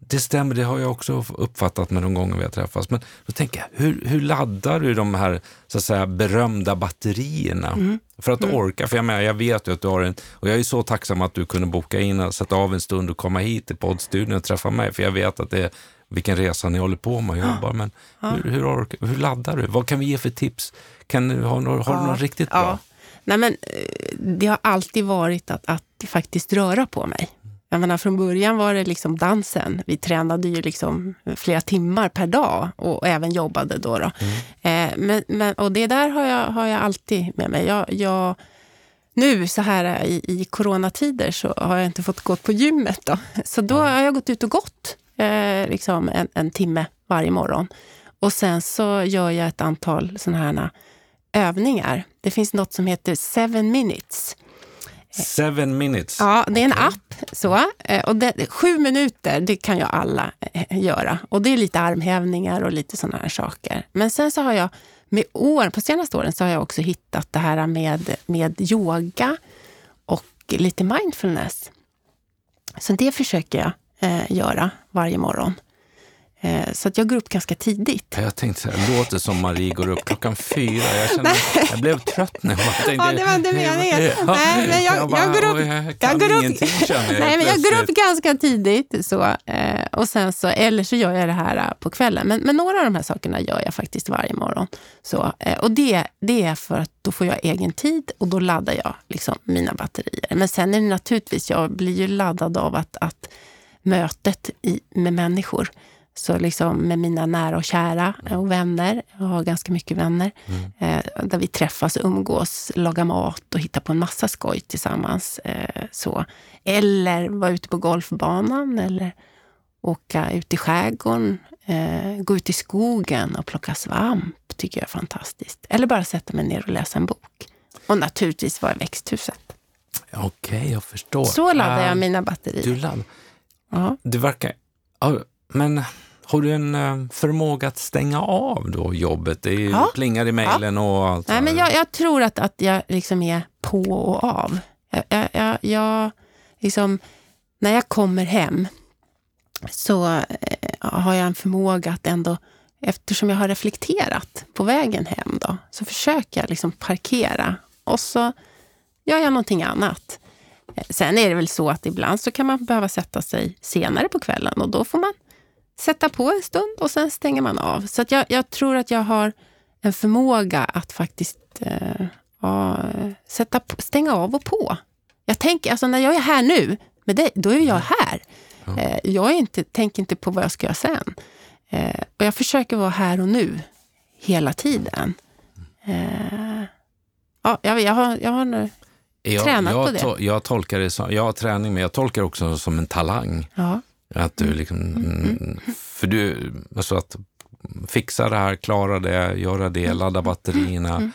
A: det stämmer, det har jag också uppfattat med de gånger vi har träffats. Men då tänker jag, hur, hur laddar du de här så att säga, berömda batterierna för att orka? För jag, menar, jag vet ju att du har en, och jag är så tacksam att du kunde boka in och sätta av en stund och komma hit till poddstudion och träffa mig, för jag vet att det är vilken resa ni håller på med och jobbar. Men hur, hur, orkar, hur laddar du? Vad kan vi ge för tips? Kan du, har, har du
B: Ja,
A: något riktigt bra?
B: ja. Nej, men, eh, det har alltid varit att, att faktiskt röra på mig. Jag menar, från början var det liksom dansen. Vi tränade ju liksom flera timmar per dag och även jobbade då. då. Eh, men, men, och det där har jag, har jag alltid med mig. Jag, jag, nu så här i, i coronatider så har jag inte fått gå på gymmet. Då. Så då har jag gått ut och gått eh, liksom en, en timme varje morgon. Och sen så gör jag ett antal sådana här övningar. Det finns något som heter seven minutes.
A: Seven minutes.
B: Ja, det är en app. Så. Eh, Och det, sju minuter, det kan ju alla eh, göra. Och det är lite armhävningar och lite sådana här saker. Men sen så har jag med år, på senaste åren så har jag också hittat det här med, med yoga och lite mindfulness. Så det försöker jag eh, göra varje morgon. Eh, så att jag går upp ganska tidigt.
A: Jag tänkte så här, låter som Marie går upp klockan fyra. Jag, kände, jag blev trött nu. Jag tänkte,
B: Ja, det var inte meningen. Nej, men jag-
A: bara,
B: jag går upp-
A: "Oj, Jag
B: jag går upp-
A: jag
B: Nej, men jag går upp
A: plötsligt."
B: ganska tidigt. Så, eh, och sen så, eller så gör jag det här eh, på kvällen. Men, men några av de här sakerna gör jag faktiskt varje morgon. Så, och det, det är för att då får jag egen tid och då laddar jag liksom mina batterier. Men sen är det naturligtvis, jag blir ju laddad av att, att mötet i, med människor. Så liksom med mina nära och kära och vänner. Jag har ganska mycket vänner. Eh, där vi träffas, umgås, lagar mat och hittar på en massa skoj tillsammans. Eh, så. Eller vara ute på golfbanan eller åka ut i skärgården. Eh, gå ut i skogen och plocka svamp tycker jag är fantastiskt. Eller bara sätta mig ner och läsa en bok. Och naturligtvis vara i växthuset.
A: Okej, jag förstår.
B: Så laddar jag
A: Eh,
B: mina batterier.
A: Du laddar.
B: Ja.
A: Du verkar... ja, Men har du en eh, förmåga att stänga av då jobbet? Det ju
B: Ja.
A: plingar i mejlen och allt.
B: Nej, men jag, jag tror att, att jag liksom är på och av. Jag, jag, jag, jag liksom, när jag kommer hem så eh, har jag en förmåga att ändå, eftersom jag har reflekterat på vägen hem, då, så försöker jag liksom parkera och så gör jag någonting annat. Eh, Sen är det väl så att ibland så kan man behöva sätta sig senare på kvällen och då får man sätta på en stund och sen stänger man av. Så att jag, jag tror att jag har en förmåga att faktiskt eh, ja, sätta stänga av och på. Jag tänker, alltså när jag är här nu med dig, då är jag här. Eh, jag är inte, tänker inte på vad jag ska göra sen. Eh, och jag försöker vara här och nu hela tiden. Eh, Ja, jag, jag, har, jag har
A: Jag,
B: tränat
A: jag,
B: på det.
A: to- jag tolkar det som, jag har träning, men jag tolkar det också som en talang.
B: Ja,
A: Att du liksom, mm, för du, alltså att fixa det här, klara det, göra det, ladda batterierna,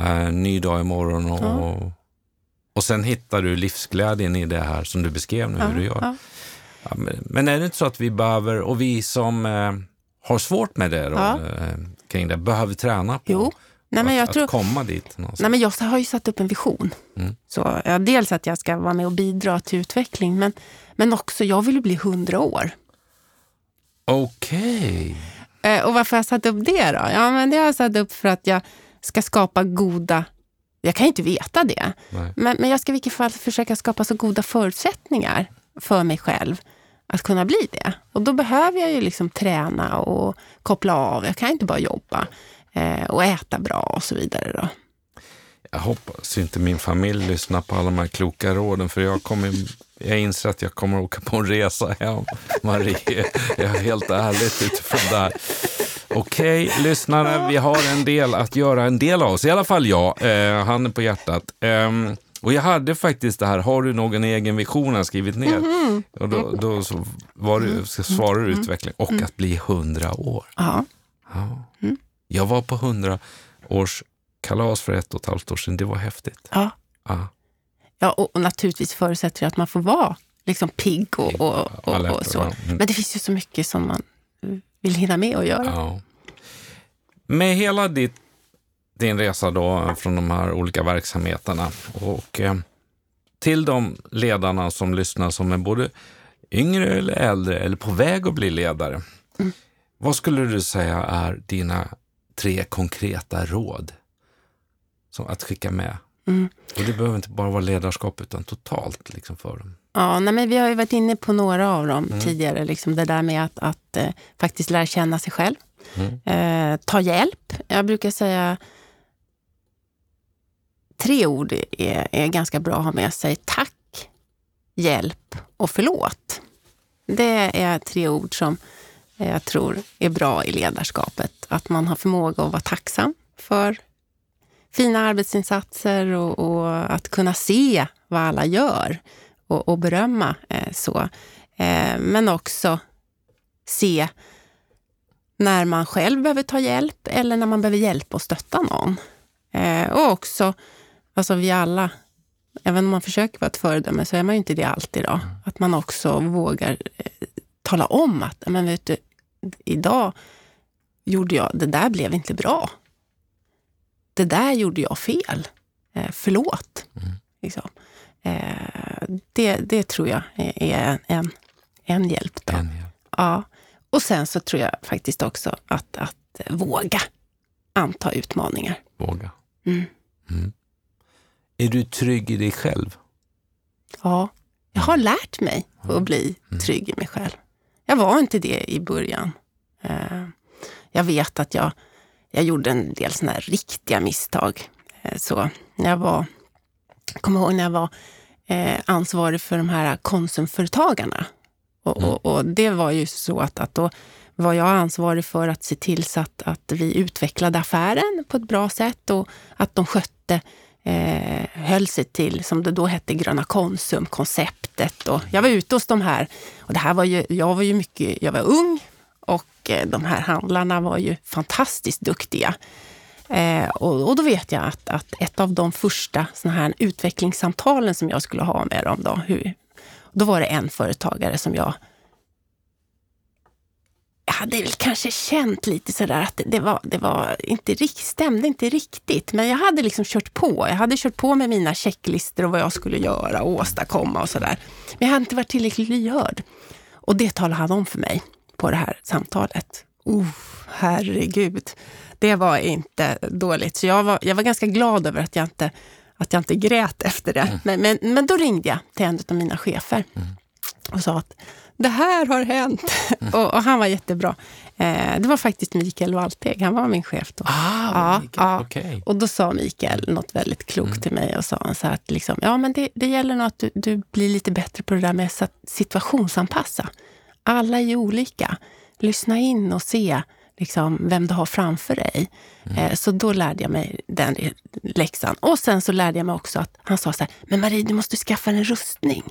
A: eh, ny dag imorgon och, och sen hittar du livsglädjen i det här som du beskrev nu, hur du gör.
B: ja.
A: Ja, men, är det inte så att vi behöver, och vi som eh, har svårt med det då,
B: Ja.
A: eh, kring det, behöver träna på
B: Jo. Nej, men
A: att,
B: jag tror,
A: att komma dit någonstans?
B: Nej, men jag har ju satt upp en vision.
A: Mm.
B: Så, ja, dels att jag ska vara med och bidra till utveckling, men, men också jag vill ju bli hundra år.
A: Okej.
B: Eh, och varför har jag satt upp det då? Ja, men det har jag satt upp för att jag ska skapa goda... Jag kan ju inte veta det,
A: Nej.
B: men, men jag ska i vilket fall försöka skapa så goda förutsättningar för mig själv att kunna bli det. Och då behöver jag ju liksom träna och koppla av. Jag kan inte bara jobba eh, och äta bra och så vidare. Då.
A: Jag hoppas inte min familj lyssnar på alla de här kloka råden, för jag, kommer, jag inser att jag kommer åka på en resa hem, Marie. Jag är helt ärligt utifrån det här. Okej, lyssnare, vi har en del att göra, en del av oss, i alla fall jag, eh, handen på hjärtat. Ehm, och jag hade faktiskt det här, har du någon egen vision, jag skrivit ner. Och då, då så var du, så svarar du utveckling och att bli hundra år.
B: Ja.
A: Ja. Jag var på hundra års kalas för ett och ett halvt år sedan, det var häftigt.
B: Ja.
A: Ja.
B: Ja, och, och naturligtvis förutsätter det att man får vara liksom pigg och, och, och, och så.
A: Mm.
B: Men det finns ju så mycket som man vill hinna med att göra.
A: Ja. Med hela ditt, din resa då från de här olika verksamheterna och eh, till de ledarna som lyssnar som är både yngre eller äldre eller på väg att bli ledare.
B: Mm.
A: Vad skulle du säga är dina tre konkreta råd som att skicka med?
B: Mm.
A: Och det behöver inte bara vara ledarskap utan totalt liksom för dem.
B: Ja, nej, men vi har ju varit inne på några av dem
A: Mm.
B: tidigare. Liksom det där med att, att eh, faktiskt lära känna sig själv.
A: Mm.
B: Eh, ta hjälp. Jag brukar säga tre ord är, är ganska bra att ha med sig. Tack, hjälp och förlåt. Det är tre ord som jag tror är bra i ledarskapet. Att man har förmåga att vara tacksam för fina arbetsinsatser och, och att kunna se vad alla gör och, och berömma eh, så. Eh, men också se när man själv behöver ta hjälp eller när man behöver hjälpa och stötta någon. Eh, och också, alltså vi alla, även om man försöker vara ett föredöme så är man ju inte det alltid. Då. Att man också vågar eh, tala om att, men vet du, idag gjorde jag, det där blev inte bra. Det där gjorde jag fel. Eh, förlåt. Liksom. Eh, det, det tror jag är en, en hjälp. Då.
A: En hjälp.
B: Ja. Och sen så tror jag faktiskt också att, att våga anta utmaningar.
A: Våga.
B: Mm.
A: Mm. Är du trygg i dig själv?
B: Ja, jag har lärt mig att bli trygg i mig själv. Jag var inte det i början. Eh, Jag vet att jag, jag gjorde en del såna här riktiga misstag. Eh, Så när jag var, jag kommer ihåg när jag var eh, ansvarig för de här konsumföretagarna. Och, och, och det var ju så att, att då var jag ansvarig för att se till så att, att vi utvecklade affären på ett bra sätt och att de skötte eh, höll sig till, som det då hette, Gröna Konsum-konceptet. Och jag var ute hos de här, och det här var ju, jag var ju mycket, jag var ung och eh, de här handlarna var ju fantastiskt duktiga. Eh, och, och då vet jag att, att ett av de första såna här utvecklingssamtalen som jag skulle ha med dem, då, hur, då var det en företagare som jag jag hade väl kanske känt lite sådär att det, det, var, det var inte rikt, stämde inte riktigt. Men jag hade liksom kört på. Jag hade kört på med mina checklistor och vad jag skulle göra och åstadkomma och sådär. Men jag hade inte varit tillräckligt lyhörd. Och det talade han om för mig på det här samtalet. Uh, herregud. Det var inte dåligt. Så jag var, jag var ganska glad över att jag inte, att jag inte grät efter det. Men, men, men då ringde jag till en av mina chefer och sa att det här har hänt. och, och han var jättebra. Eh, det var faktiskt Mikael Walteg, han var min chef då.
A: Ah,
B: Ja, ja.
A: okej.
B: Och då sa Mikael något väldigt klokt till mig och sa så här att liksom, ja, men det, det gäller nog att du, du blir lite bättre på det där med att situationsanpassa. Alla är ju olika. Lyssna in och se liksom, vem du har framför dig. Mm. Så då lärde jag mig den läxan. Och sen så lärde jag mig också att han sa så här, men Marie, du måste skaffa en rustning.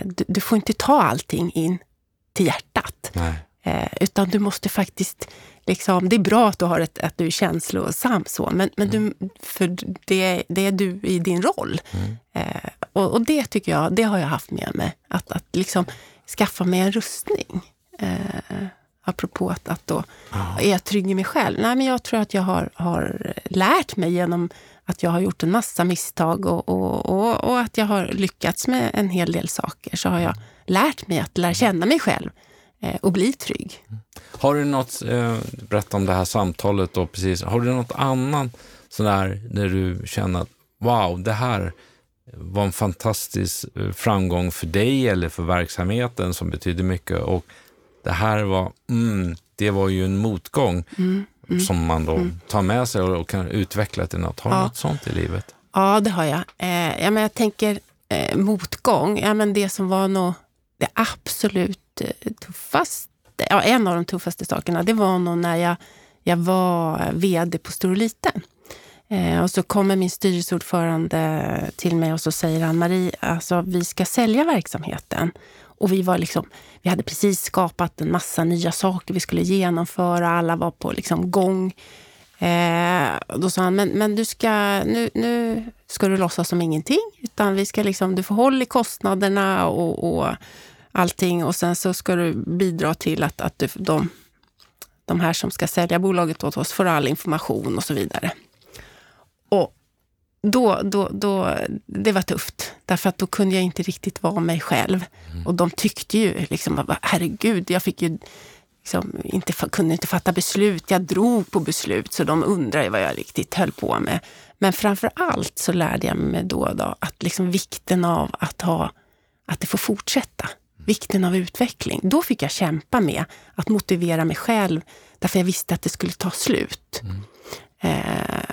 B: Du, du får inte ta allting in till hjärtat. Nej. Utan du måste faktiskt liksom, det är bra att du, har ett, att du är känslosam, så, men, men mm. du, för det, det är du i din roll. Mm. Eh, och, och, det tycker jag, det har jag haft med mig. Att, att liksom skaffa mig en rustning. Eh, apropå att, att då oh. är jag trygg i mig själv. Nej, men jag tror att jag har, har lärt mig genom att jag har gjort en massa misstag och, och, och, och, att jag har lyckats med en hel del saker. Så har jag lärt mig att lära känna mig själv eh, och bli trygg.
A: Har du något, eh, berätta om det här samtalet då precis, har du något annat sådär där du känner att wow, det här var en fantastisk eh, framgång för dig eller för verksamheten som betyder mycket och det här var, mm, det var ju en motgång mm, mm, som man då mm. tar med sig och, och, kan utveckla till något. Har du ja. något sånt i livet?
B: Ja, det har jag. Eh, ja, men jag tänker eh, motgång, ja, men det som var nog det absolut eh, tuffaste, ja, en av de tuffaste sakerna, det var nog när jag, jag var VD på Stor och Eh, och så kommer min styrelseordförande till mig och så säger han, Marie, alltså, vi ska sälja verksamheten. Och vi, var liksom, vi hade precis skapat en massa nya saker vi skulle genomföra, alla var på liksom gång. Eh, då sa han, men, men du ska, nu, nu ska du låtsas som ingenting, utan vi ska liksom, du får håll i kostnaderna och, och allting och sen så ska du bidra till att, att du, de, de här som ska sälja bolaget åt oss får all information och så vidare. Och då, då, då, det var tufft, därför att då kunde jag inte riktigt vara mig själv. Mm. Och de tyckte ju, liksom, herregud, jag fick ju liksom inte, kunde inte fatta beslut. Jag drog på beslut, så de undrade vad jag riktigt höll på med. Men framför allt så lärde jag mig då, då att liksom vikten av att, ha, att det får fortsätta. Vikten av utveckling. Då fick jag kämpa med att motivera mig själv, därför jag visste att det skulle ta slut. Mm. Eh,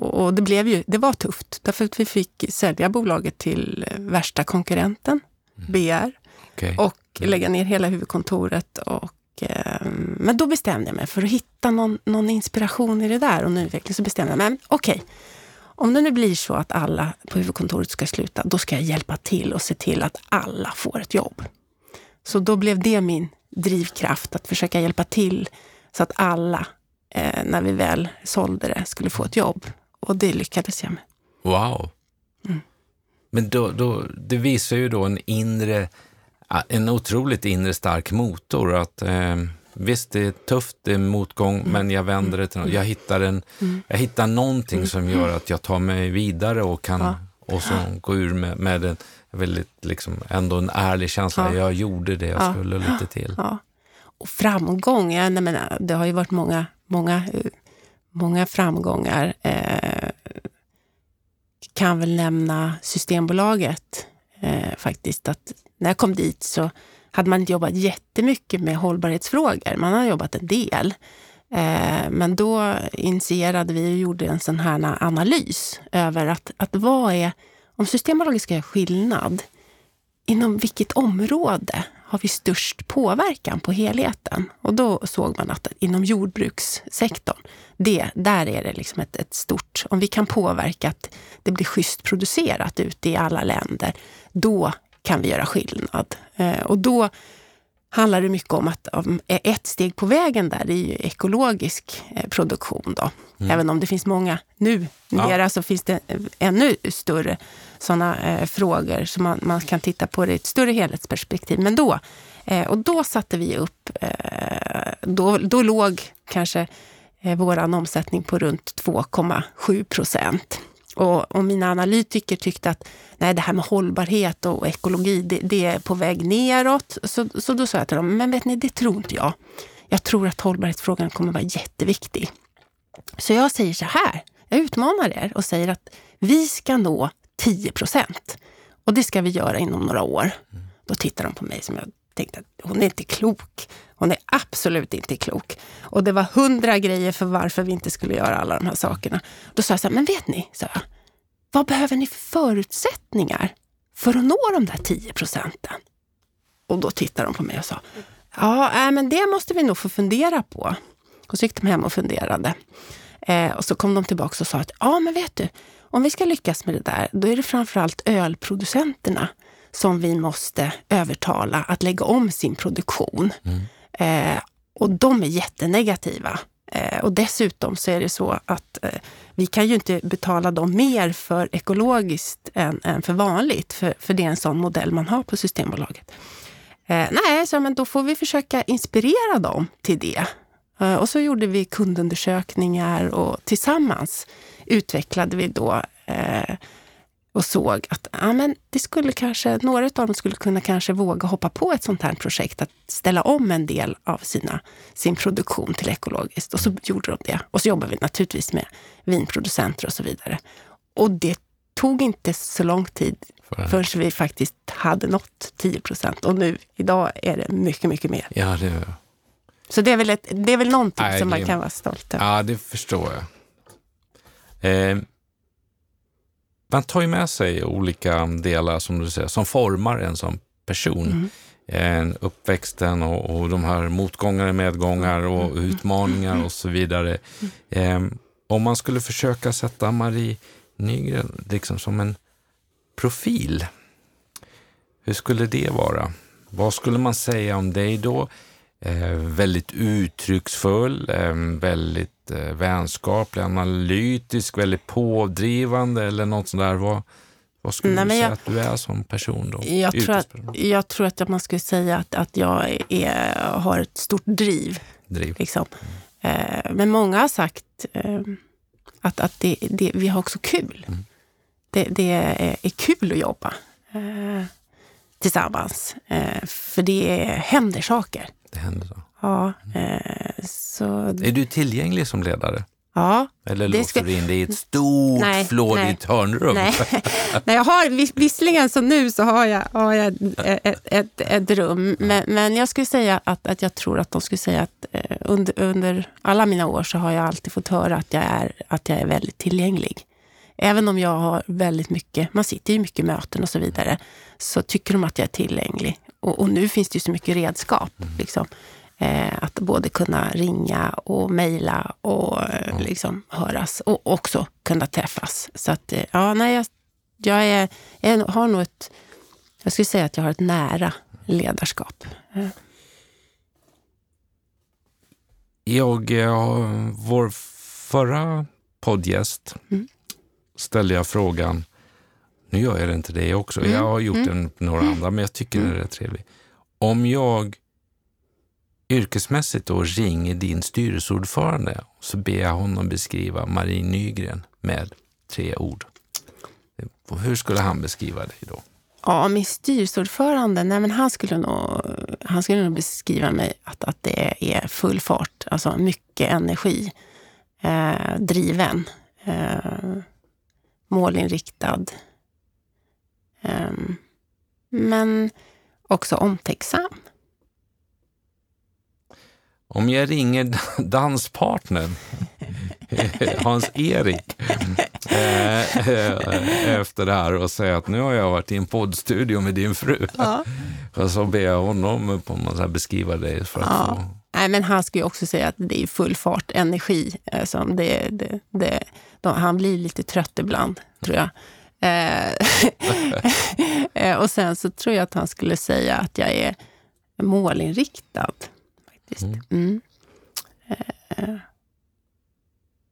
B: och det, blev ju, det var tufft, därför att vi fick sälja bolaget till värsta konkurrenten, mm. BR, okay. och mm. lägga ner hela huvudkontoret. Och, eh, men då bestämde jag mig för att hitta någon, någon inspiration i det där och utveckling. Så bestämde jag mig, okej, okay, om det nu blir så att alla på huvudkontoret ska sluta, då ska jag hjälpa till och se till att alla får ett jobb. Så då blev det min drivkraft, att försöka hjälpa till så att alla, eh, när vi väl sålde det, skulle få ett jobb. Och det lyckades jag med.
A: Wow. Mm. Men då, då, det visar ju då en inre, en otroligt inre stark motor. Att eh, Visst, det är tufft, det är motgång, mm. men jag vänder det till något. Jag hittar, en, mm. jag hittar någonting mm. som gör att jag tar mig vidare och kan ja. och så gå ur med, med en väldigt, liksom, ändå en ärlig känsla. Ja. Jag gjorde det jag ja. skulle lite till.
B: Och framgång, ja, nej, men, det har ju varit många, många eh, många framgångar. Eh, kan väl nämna Systembolaget eh, faktiskt. Att när jag kom dit så hade man inte jobbat jättemycket med hållbarhetsfrågor. Man har jobbat en del. Eh, men då initierade vi och gjorde en sån här analys över att, att vad är, om Systembolaget ska göra skillnad, inom vilket område har vi störst påverkan på helheten? Och då såg man att inom jordbrukssektorn, det, där är det liksom ett, ett stort... Om vi kan påverka att det blir schysst producerat ute i alla länder, då kan vi göra skillnad. Eh, och då handlar det mycket om att ett steg på vägen där är ju ekologisk eh, produktion. Då. Mm. Även om det finns många nu, ja. så finns det ännu större sådana eh, frågor som man, man, kan titta på det i ett större helhetsperspektiv. Men då, eh, och då satte vi upp, eh, då, då låg kanske eh, vår omsättning på runt 2,7 procent. Och, och, mina analytiker tyckte att nej, det här med hållbarhet och ekologi, det, det, är på väg neråt. Så, så då sa jag till dem, men vet ni, det tror inte jag. Jag tror att hållbarhetsfrågan kommer vara jätteviktig. Så jag säger så här, jag utmanar er och säger att vi ska nå 10 procent. Och det ska vi göra inom några år. Mm. Då tittar de på mig som jag tänkte att hon är inte klok. Hon är absolut inte klok. Och det var hundra grejer för varför vi inte skulle göra alla de här sakerna. Då sa jag så här, men vet ni, sa jag, vad behöver ni för förutsättningar för att nå de där 10 procenten? Och då tittade de på mig och sa, ja, äh, men det måste vi nog få fundera på. Och så gick de hem och funderade. Eh, och så kom de tillbaka och sa att ja, men vet du, om vi ska lyckas med det där, då är det framförallt ölproducenterna som vi måste övertala att lägga om sin produktion. Mm. Eh, och de är jättenegativa. Eh, och dessutom så är det så att eh, vi kan ju inte betala dem mer för ekologiskt än, än för vanligt, för, för det är en sån modell man har på Systembolaget. Eh, nej, så, men då får vi försöka inspirera dem till det. Eh, och så gjorde vi kundundersökningar och tillsammans utvecklade vi då eh, och såg att ja, men det skulle kanske, några av dem skulle kunna kanske våga hoppa på ett sånt här projekt, att ställa om en del av sina, sin produktion till ekologiskt. Och så gjorde de det. Och så jobbar vi naturligtvis med vinproducenter och så vidare. Och det tog inte så lång tid förrän vi faktiskt hade nått 10 procent. Och nu, idag är det mycket, mycket mer.
A: Ja, det...
B: Så det är väl, ett, det är väl någonting Nej, som man kan vara stolt över.
A: Ja, det förstår jag. Eh, man tar ju med sig olika delar som du säger, som formar en som person. Mm. uppväxten och, och de här motgångar, medgångar och mm. utmaningar och så vidare. Eh, om man skulle försöka sätta Marie Nygren liksom som en profil, hur skulle det vara? Vad skulle man säga om dig då? Eh, väldigt uttrycksfull, eh, väldigt eh, vänskaplig, analytisk, väldigt pådrivande eller något sånt där. Vad, vad skulle Nej, du säga jag, att du är som person då?
B: Jag tror, att, jag tror att man skulle säga att, att jag är, har ett stort driv.
A: driv.
B: Liksom. Mm. men många har sagt eh, att, att det, det, vi har också kul. Mm. Det, det är, är, kul att jobba eh, tillsammans. för det händer saker.
A: Det händer så?
B: Ja. Eh, så...
A: Är du tillgänglig som ledare?
B: Ja.
A: Eller låser ska... du in dig i ett stort nej, flådigt hörnrum?
B: Nej. [LAUGHS] nej, jag har, visserligen så nu så har jag, har jag ett, ett, ett rum, men, men jag skulle säga att, att jag tror att de skulle säga att eh, under, under alla mina år så har jag alltid fått höra att jag är, att jag är väldigt tillgänglig. Även om jag har väldigt mycket, man sitter i mycket möten och så vidare, så tycker de att jag är tillgänglig. Och, och nu finns det ju så mycket redskap. Mm. Liksom. Eh, att både kunna ringa och mejla och eh, liksom höras och också kunna träffas. Så att, eh, ja, nej, jag, jag, är, jag har nog ett, jag skulle säga att jag har ett nära ledarskap.
A: Jag, vår förra poddgäst mm. ställde jag frågan, nu gör jag det till dig också, mm. jag har gjort mm. den några mm. andra, men jag tycker mm. den är rätt trevlig. Om jag yrkesmässigt då ringer din styrelseordförande så ber jag honom beskriva Marie Nygren med tre ord. Hur skulle han beskriva dig då?
B: Ja, min styrelseordförande, nej men han skulle nog, han skulle nog beskriva mig att, att det är full fart, alltså mycket energi, eh, driven, eh, målinriktad, eh, men också omtänksam.
A: Om jag ringer [LAUGHS] danspartnern [LAUGHS] Hans-Erik eh, eh, efter det här och säger att nu har jag varit i en poddstudio med din fru. Ja. [LAUGHS] Och så ber jag honom på sätt beskriva dig. För att ja. få...
B: Nej, men han skulle också säga att det är full fart, energi. Alltså det, det, det, de, han blir lite trött ibland, tror jag. Eh, och sen så tror jag att han skulle säga att jag är målinriktad faktiskt. Mm. Mm.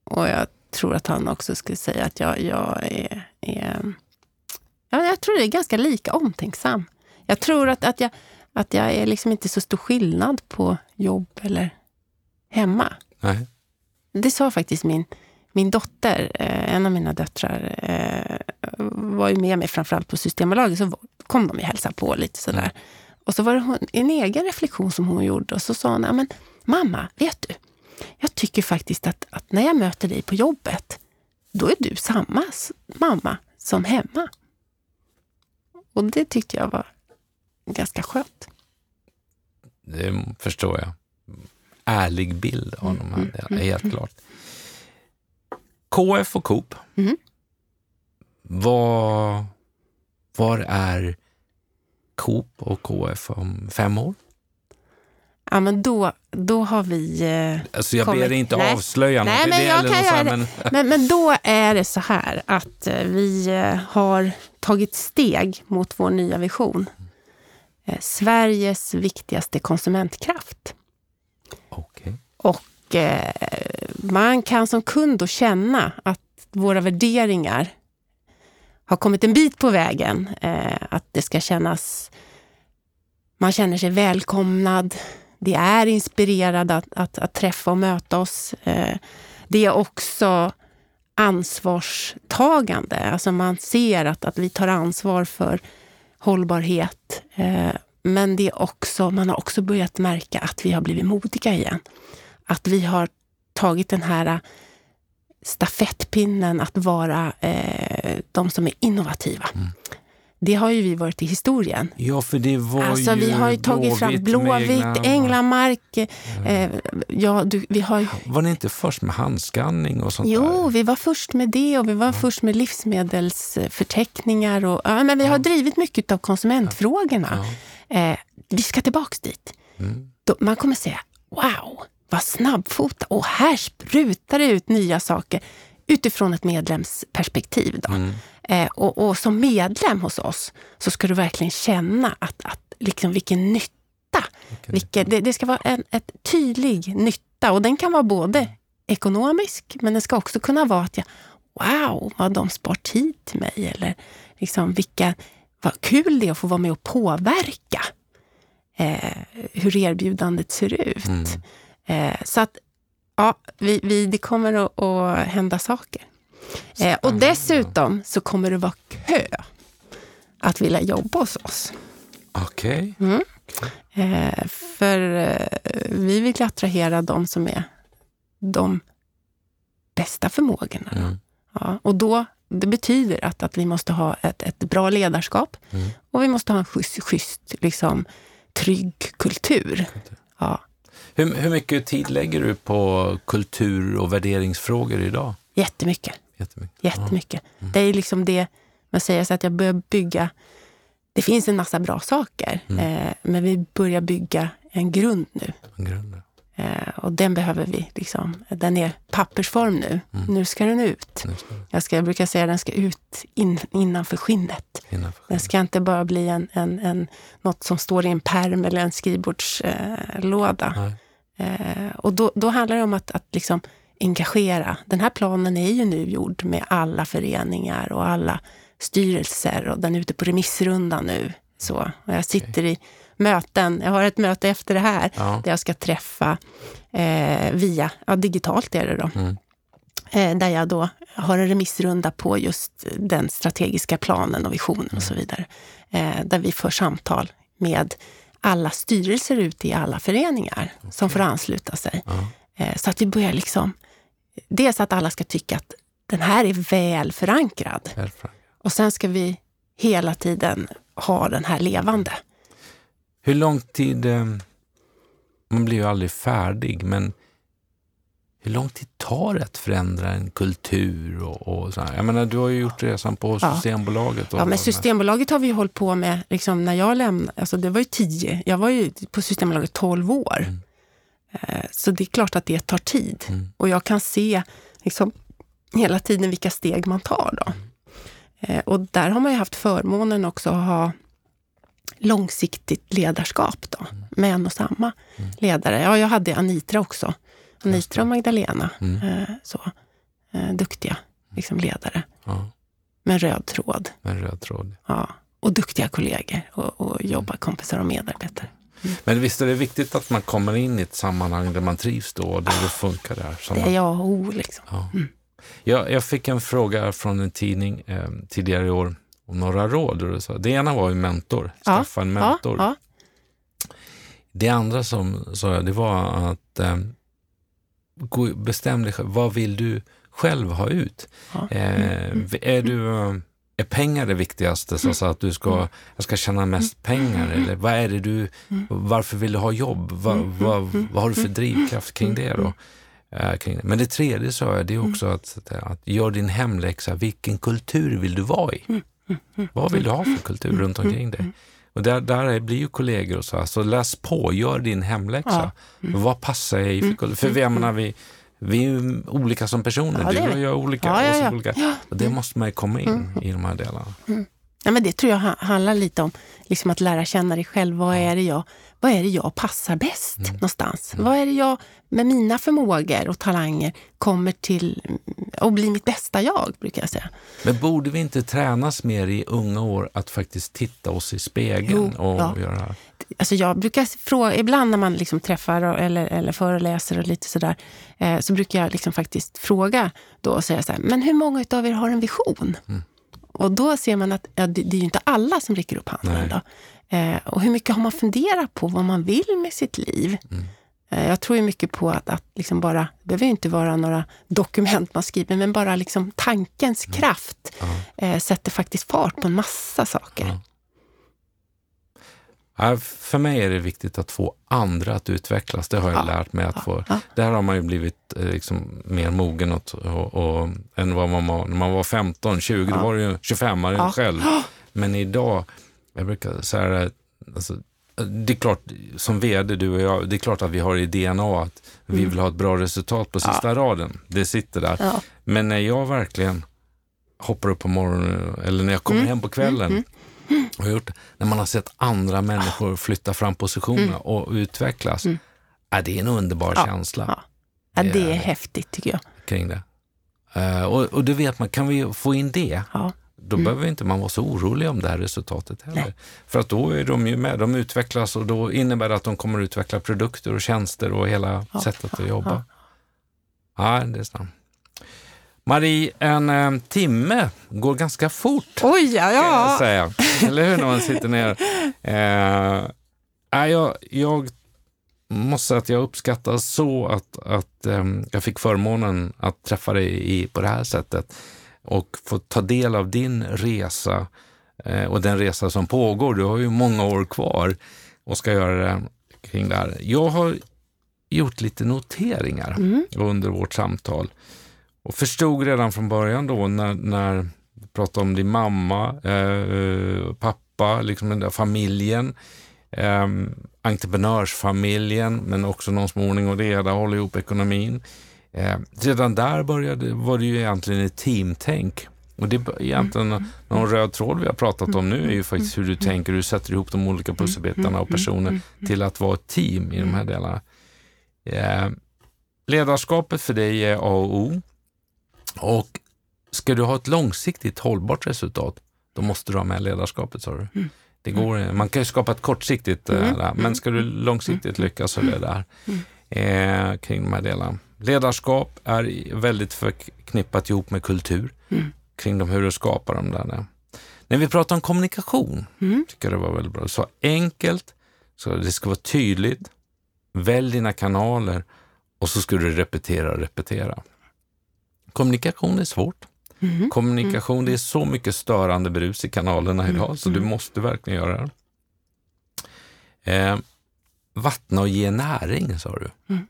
B: och jag tror att han också skulle säga att jag, jag är, är ja, jag tror det är ganska lika omtänksam. Jag tror att, att, jag, att jag är liksom inte så stor skillnad på jobb eller hemma.
A: Nej.
B: Det sa faktiskt min, min dotter, eh, en av mina döttrar, eh, var ju med mig framförallt på Systembolaget, så kom de och hälsade på lite sådär. Mm. Och så var det hon, en egen reflektion som hon gjorde och så sa hon, men mamma, vet du? Jag tycker faktiskt att, att när jag möter dig på jobbet, då är du samma mamma som hemma. Och det tyckte jag var ganska skönt.
A: Det förstår jag. Ärlig bild av mm, de här, är mm, helt mm. klart. KF och Coop. Mm. Var, var är Coop och KF om fem år?
B: ja, men då, då har vi... Eh,
A: Alltså jag ber
B: kommit-
A: dig inte
B: Nej.
A: avslöja
B: Nej, men jag kan göra det.
A: men- [LAUGHS]
B: Men, men då är det så här att eh, vi eh, har tagit steg mot vår nya vision. Eh, Sveriges viktigaste konsumentkraft.
A: Okej.
B: Och eh, man kan som kund då känna att våra värderingar har kommit en bit på vägen. Eh, att det ska kännas... Man känner sig välkomnad. Det är inspirerad att, att, att träffa och möta oss. Eh, det är också ansvarstagande. Alltså man ser att, att vi tar ansvar för hållbarhet. Eh, men det är också, man har också börjat märka att vi har blivit modiga igen. Att vi har tagit den här stafettpinnen att vara eh, de som är innovativa.
A: Mm.
B: Det har ju vi varit i historien.
A: Ja, för det var
B: Alltså,
A: ju
B: vi har ju tagit fram
A: Blåvitt
B: Änglamark. Eh, ja, du, vi har,
A: Var ni inte först med handskanning och sånt
B: jo,
A: där?
B: vi var först med det och vi var först med livsmedelsförteckningar. Och, ja, men vi har drivit mycket av konsumentfrågorna. Eh, vi ska tillbaks dit.
A: Mm.
B: Då, man kommer säga, wow, vad snabbfota. Och här sprutar det ut nya saker utifrån ett medlemsperspektiv. Då.
A: Mm.
B: Eh, och, och som medlem hos oss så ska du verkligen känna att, att liksom vilken nytta. Vilken, det, det ska vara en ett tydlig nytta och den kan vara både ekonomisk men den ska också kunna vara att jag, wow, vad de spar tid till mig eller liksom vilka, vad kul det är att få vara med och påverka eh, hur erbjudandet ser ut.
A: Mm.
B: Eh, så att ja, vi, vi, det kommer att, att hända saker. Eh, och dessutom så kommer det vara kö att vilja jobba hos oss.
A: Okej.
B: Eh, för eh, vi vill attrahera de som är de bästa förmågorna.
A: Mm.
B: Ja, och då, det betyder att, att vi måste ha ett, ett bra ledarskap
A: Mm.
B: och vi måste ha en schysst, schysst liksom, trygg kultur. Ja,
A: Hur, hur mycket tid lägger du på kultur och värderingsfrågor idag?
B: jättemycket.
A: Jättemycket.
B: Jättemycket. Det är liksom det, man säger så att jag börjar bygga, det finns en massa bra saker, eh, men vi börjar bygga en grund nu.
A: Ja, grunden.
B: Eh, och den behöver vi, liksom, den är pappersform nu. Nu ska den ut.
A: Ska
B: Jag, ska, jag brukar säga att den ska ut in, innanför skinnet.
A: innanför.
B: Den ska inte bara bli en, en, en, något som står i en perm eller en skrivbordslåda. Eh. Eh, och då, då handlar det om att, att liksom engagera. Den här planen är ju nu gjord med alla föreningar och alla styrelser och den är ute på remissrunda nu. Så, och jag sitter i möten, jag har ett möte efter det här
A: Ja.
B: där jag ska träffa eh, via, ja digitalt är det då,
A: Mm.
B: eh, där jag då har en remissrunda på just den strategiska planen och visionen och så vidare. Eh, där vi för samtal med alla styrelser ute i alla föreningar som får ansluta sig. Eh, så att vi börjar liksom, dels att alla ska tycka att den här är väl förankrad.
A: Väl fram.
B: Och sen ska vi hela tiden ha den här levande.
A: Hur lång tid... eh, Man blir ju aldrig färdig, men hur lång tid tar det att förändra en kultur? Och, och så här? Jag menar, du har ju gjort resan på. Systembolaget.
B: Ja, men Systembolaget har vi hållit på med, liksom, när jag lämnade, alltså det var ju tio, jag var ju på Systembolaget 12 år.
A: Mm.
B: Eh, Så det är klart att det tar tid.
A: Mm.
B: Och jag kan se liksom, hela tiden vilka steg man tar. Då. Eh, Och där har man ju haft förmånen också att ha långsiktigt ledarskap då, med en och samma ledare. Ja, jag hade Anitra också. Anitra och Magdalena.
A: Mm.
B: Eh, Så, eh, duktiga liksom, ledare
A: Ja,
B: med röd tråd.
A: med röd tråd.
B: Ja, och duktiga kollegor och, och jobbarkompisar och medarbetare.
A: Men visst är det viktigt att man kommer in i ett sammanhang där man trivs då och där det funkar där? Som
B: Det är jag och O liksom.
A: ja. jag, jag fick en fråga från en tidning eh, tidigare i år om några råd. Och sa, det ena var ju mentor,
B: Ja,
A: skaffa en mentor.
B: Ja,
A: Det andra som sa jag, det var att eh, bestäm dig själv. Vad vill du själv ha ut?
B: ja.
A: Eh, är, du, eh, är pengar det viktigaste? Så, så att du ska, jag ska tjäna mest pengar? Eller vad är det du, varför vill du ha jobb? Vad, vad, vad har du för drivkraft kring det då? Eh. Men det tredje sa jag, det är också att, att, att gör din hemläxa. Vilken kultur vill du vara i? Vad vill du ha för kultur runt omkring dig? Och där, där blir ju kollegor och så. Så läs på, gör din hemläxa. Mm. Vad passar jag i för mm. För jag menar, vi, vi är ju olika som personer. Ja, du och jag är olika. Ja, ja, ja. olika. Och det måste man ju komma in mm. i de här delarna.
B: Ja, men det tror jag handlar lite om liksom att lära känna dig själv. Vad är det jag, vad är det jag passar bäst mm. någonstans? Mm. Vad är det jag med mina förmågor och talanger kommer till att bli mitt bästa jag, brukar jag säga.
A: Men borde vi inte tränas mer i unga år att faktiskt titta oss i spegeln jo, och ja. göra?
B: Alltså jag brukar fråga, ibland när man liksom träffar eller, eller föreläser och lite sådär, eh, så brukar jag liksom faktiskt fråga då och säga så här, men hur många av er har en vision? Mm. Och då ser man att ja, det, det, är ju inte alla som räcker upp handen. Då. Eh, och hur mycket har man funderat på vad man vill med sitt liv? Mm. Eh, jag tror ju mycket på att, att liksom bara, det behöver inte vara några dokument man skriver, men bara liksom tankens mm. kraft eh, sätter faktiskt fart på en massa saker.
A: För mig är det viktigt att få andra att utvecklas. Det har jag ja, lärt mig. att få. Ja. Där har man ju blivit eh, liksom mer mogen och, och, och, än vad man var när man var 15, 20. Ja. Då var det ju 25 ja. själv. Men idag, jag brukar säga alltså, det är klart, som vd, du och jag, det är klart att vi har i DNA att vi mm. vill ha ett bra resultat på sista raden. Det sitter där. Men när jag verkligen hoppar upp på morgonen eller när jag kommer mm. hem på kvällen mm. Och gjort när man har sett andra människor flytta fram positionerna mm. och utvecklas. Mm. Är det är en underbar ja. känsla.
B: Ja. ja. det är häftigt tycker jag.
A: Kring det. Uh, och, och det vet man, kan vi få in det, ja. då mm. behöver inte man vara så orolig om det här resultatet heller. Nej. För att då är de ju med, de utvecklas och då innebär det att de kommer utveckla produkter och tjänster och hela ja. sättet att jobba. Ja, det är sant. Marie, en eh, timme går ganska fort.
B: Oj, ja. ja.
A: Säga. Eller hur, när man sitter ner. [LAUGHS] Eh, jag, jag måste säga att jag uppskattar så att, att eh, jag fick förmånen att träffa dig i, på det här sättet och få ta del av din resa eh, och den resa som pågår. Du har ju många år kvar och ska göra det kring det här. Jag har gjort lite noteringar mm. under vårt samtal och förstod redan från början då när, när du pratade om din mamma, eh, pappa, liksom den där familjen, eh, entreprenörsfamiljen, men också någon som ordning och reda, håller ihop ekonomin. Eh, redan där började, var det ju egentligen ett teamtänk. Och det är egentligen mm. någon röd tråd vi har pratat om nu är ju faktiskt hur du tänker, hur du sätter ihop de olika pusselbitarna och personer till att vara ett team i de här delarna. Eh, ledarskapet för dig är A och O. Och ska du ha ett långsiktigt hållbart resultat, då måste du ha med ledarskapet, sa du. Mm. Det går, man kan ju skapa ett kortsiktigt, mm. där, men ska du långsiktigt mm. lyckas så är det där mm. eh, kring de här delarna. Ledarskap är väldigt förknippat ihop med kultur, mm. kring de, hur du skapar dem där. När vi pratar om kommunikation, mm. tycker jag det var väldigt bra. Så enkelt, så det ska vara tydligt, välj dina kanaler och så ska du repetera och repetera. Kommunikation är svårt. Mm. Kommunikation, det är så mycket störande brus i kanalerna mm. idag, så du mm. måste verkligen göra det. Eh, vattna och ge näring, sa du. Mm.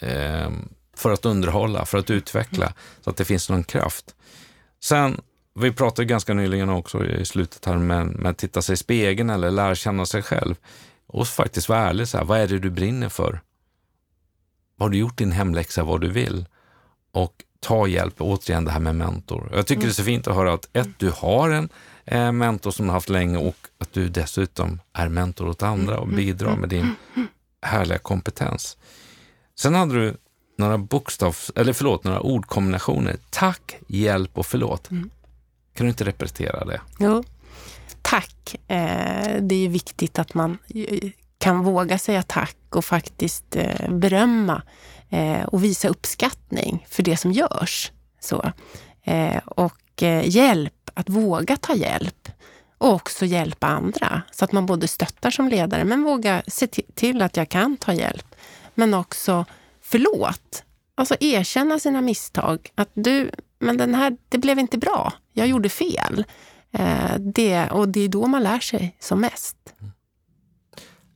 A: Eh, för att underhålla, för att utveckla, mm. så att det finns någon kraft. Sen, vi pratade ganska nyligen också i slutet här med, med att titta sig i spegeln eller lära känna sig själv. Och faktiskt vara ärlig, så här, vad är det du brinner för? Har du gjort din hemläxa vad du vill? Och ta hjälp, återigen det här med mentor. Jag tycker mm. det är så fint att höra att ett, du har en eh, mentor som du har haft länge och att du dessutom är mentor åt andra och bidrar med din härliga kompetens. Sen hade du några bokstavs, eller förlåt, några ordkombinationer. Tack, hjälp och förlåt. Mm. Kan du inte repetera det?
B: Jo. Tack. Eh, det är viktigt att man eh, kan våga säga tack och faktiskt eh, berömma eh, och visa uppskattning för det som görs. Så. Eh, och eh, hjälp, att våga ta hjälp och också hjälpa andra. Så att man både stöttar som ledare men våga se till att jag kan ta hjälp. Men också förlåt. Alltså erkänna sina misstag. Att du, men den här, det blev inte bra. Jag gjorde fel. Eh, det, och det är då man lär sig som mest.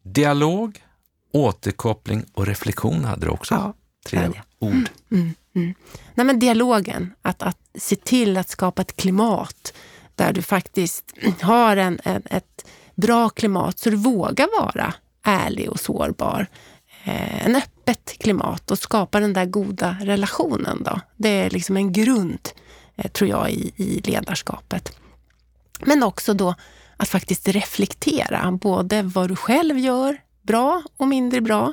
A: Dialog, återkoppling och reflektion hade du också. Ja. Tre ord. Mm,
B: mm, mm. Nej, men dialogen, att, att se till att skapa ett klimat där du faktiskt har en, en, ett bra klimat så du vågar vara ärlig och sårbar. Eh, en öppet klimat och skapa den där goda relationen. Då. Det är liksom en grund, eh, tror jag, i, i ledarskapet. Men också då att faktiskt reflektera både vad du själv gör, bra och mindre bra,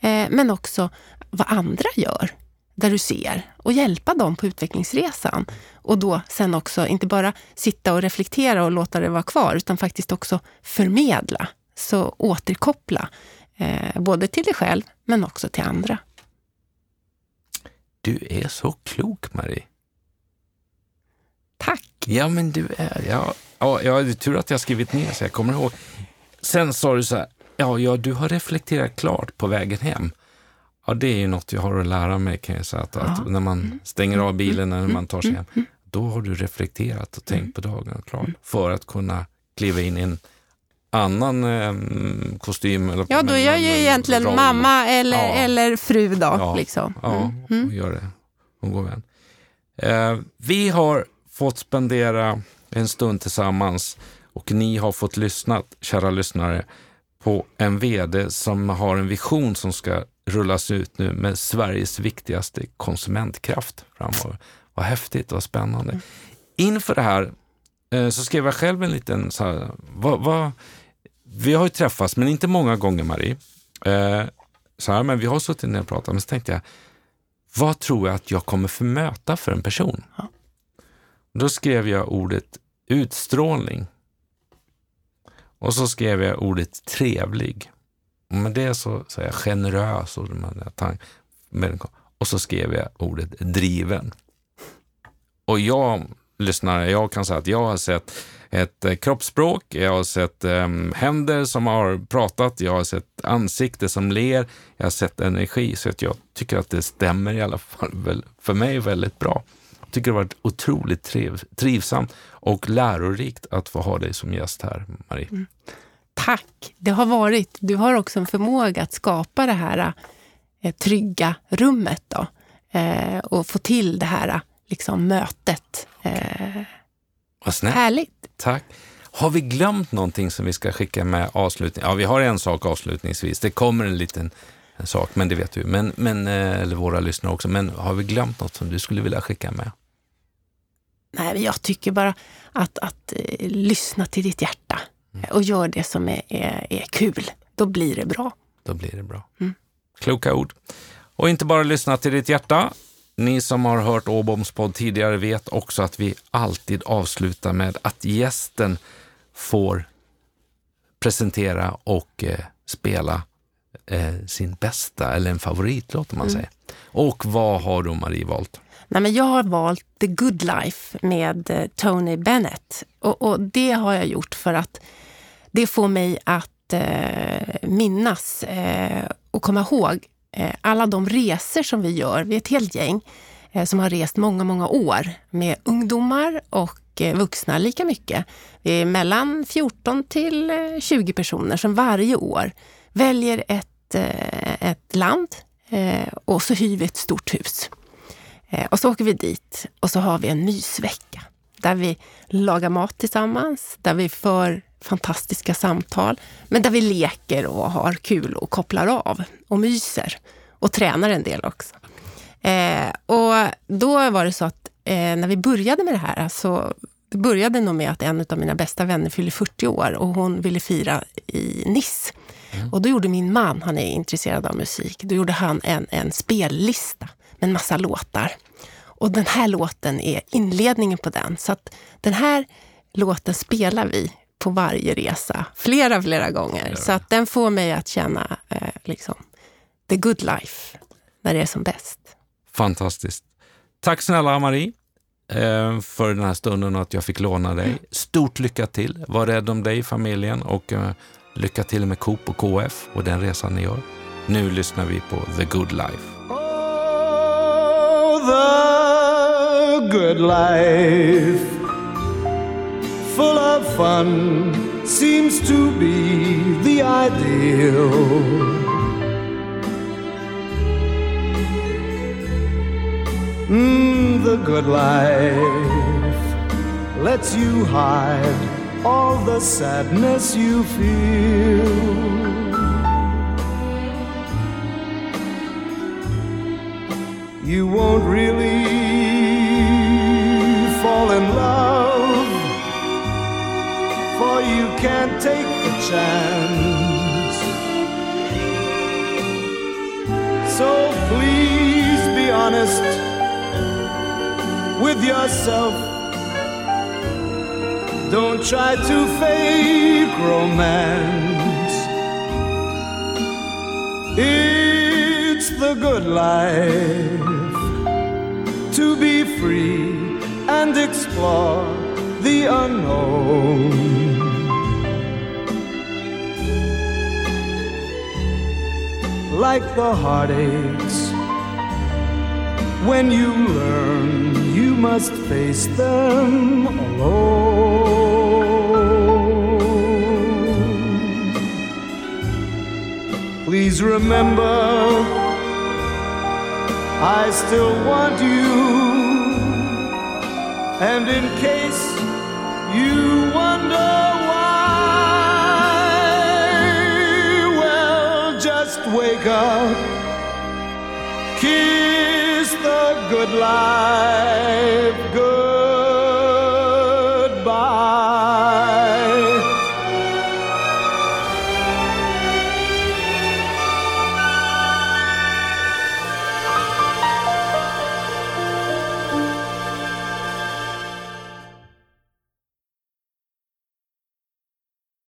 B: eh, men också vad andra gör där du ser och hjälpa dem på utvecklingsresan. Och då sen också inte bara sitta och reflektera och låta det vara kvar, utan faktiskt också förmedla, så återkoppla, eh, både till dig själv men också till andra.
A: Du är så klok, Marie.
B: Tack!
A: Ja, men du är... Ja, ja, ja, det är tur att jag skrivit ner så jag kommer ihåg. Sen sa du så här, ja, ja, du har reflekterat klart på vägen hem. Ja, det är ju något jag har att lära mig kan jag säga. Att, ja. att när man mm. stänger av bilen när man tar sig hem, mm. då har du reflekterat och tänkt på dagen och klart för att kunna kliva in i en annan eh, kostym. Eller,
B: ja, då är jag ju egentligen roll. mamma eller, ja. eller fru då. Ja, liksom.
A: ja mm. hon gör det. Hon går vän. Eh, vi har fått spendera en stund tillsammans och ni har fått lyssna, kära lyssnare, på en VD som har en vision som ska rullas ut nu med Sveriges viktigaste konsumentkraft framöver. Vad häftigt, vad spännande. Mm. Inför det här eh, så skrev jag själv en liten, så här, vad, vad, vi har ju träffats, men inte många gånger Marie. Eh, så här, men vi har suttit ner och pratat, men så tänkte jag, vad tror jag att jag kommer förmöta för en person? Då skrev jag ordet utstrålning. Och så skrev jag ordet trevlig. Och med det så, säger jag generös och, och så skrev jag ordet driven. Och jag lyssnare, jag kan säga att jag har sett ett eh, kroppsspråk, jag har sett um, händer som har pratat, jag har sett ansikte som ler, jag har sett energi. Så att jag tycker att det stämmer i alla fall för mig väldigt bra. Tycker det har varit otroligt triv, trivsamt och lärorikt att få ha dig som gäst här, Marie. Mm.
B: Tack! Det har varit. Du har också en förmåga att skapa det här eh, trygga rummet då, eh, och få till det här liksom, mötet. Eh,
A: Vad snällt.
B: Härligt!
A: Tack! Har vi glömt någonting som vi ska skicka med avslutning? Ja, vi har en sak avslutningsvis. Det kommer en liten en sak, men det vet du. Men, men, eh, eller våra lyssnare också. Men har vi glömt något som du skulle vilja skicka med?
B: Nej, jag tycker bara att, att eh, lyssna till ditt hjärta mm. och gör det som är, är, är, kul. Då blir det bra.
A: Då blir det bra. Mm. Kloka ord. Och inte bara lyssna till ditt hjärta. Ni som har hört Åboms podd tidigare vet också att vi alltid avslutar med att gästen får presentera och eh, spela eh, sin bästa eller en favoritlåt om man mm. säger. Och vad har då Marie valt?
B: Nej, men jag har valt The Good Life med eh, Tony Bennett. Och, och, det har jag gjort för att det får mig att eh, minnas eh, och komma ihåg eh, alla de resor som vi gör. Vi är ett helt gäng eh, som har rest många, många år med ungdomar och eh, vuxna lika mycket. Vi är mellan 14 till eh, 20 personer som varje år väljer ett, ett land och så hyr vi ett stort hus. Eh, och så åker vi dit och så har vi en mysvecka där vi lagar mat tillsammans, där vi för fantastiska samtal, men där vi leker och har kul och kopplar av och myser och tränar en del också. Eh, och då var det så att eh, när vi började med det här så det började nog med att en av mina bästa vänner fyllde 40 år och hon ville fira i Nice. Mm. Och då gjorde min man, han är intresserad av musik, då gjorde han en, en spellista med en massa låtar. Och den här låten är inledningen på den. Så att den här låten spelar vi på varje resa, flera, flera gånger. Så att den får mig att känna eh, liksom, the good life, när det är som bäst.
A: Fantastiskt. Tack snälla Marie eh, för den här stunden och att jag fick låna dig. Stort lycka till. Var rädd om dig, familjen och eh, lycka till med Coop och KF och den resan ni gör. Nu lyssnar vi på The Good Life. The good life, full of fun, seems to be the ideal. Mm, the good life lets you hide
C: all the sadness you feel. You won't really fall in love, for you can't take the chance. So please be honest with yourself. Don't try to fake romance. It's the good life to be free and explore the unknown. Like the heartaches, when you learn, you must face them alone. Please remember, I still want you. And in case you wonder why, well, just wake up, kiss the good life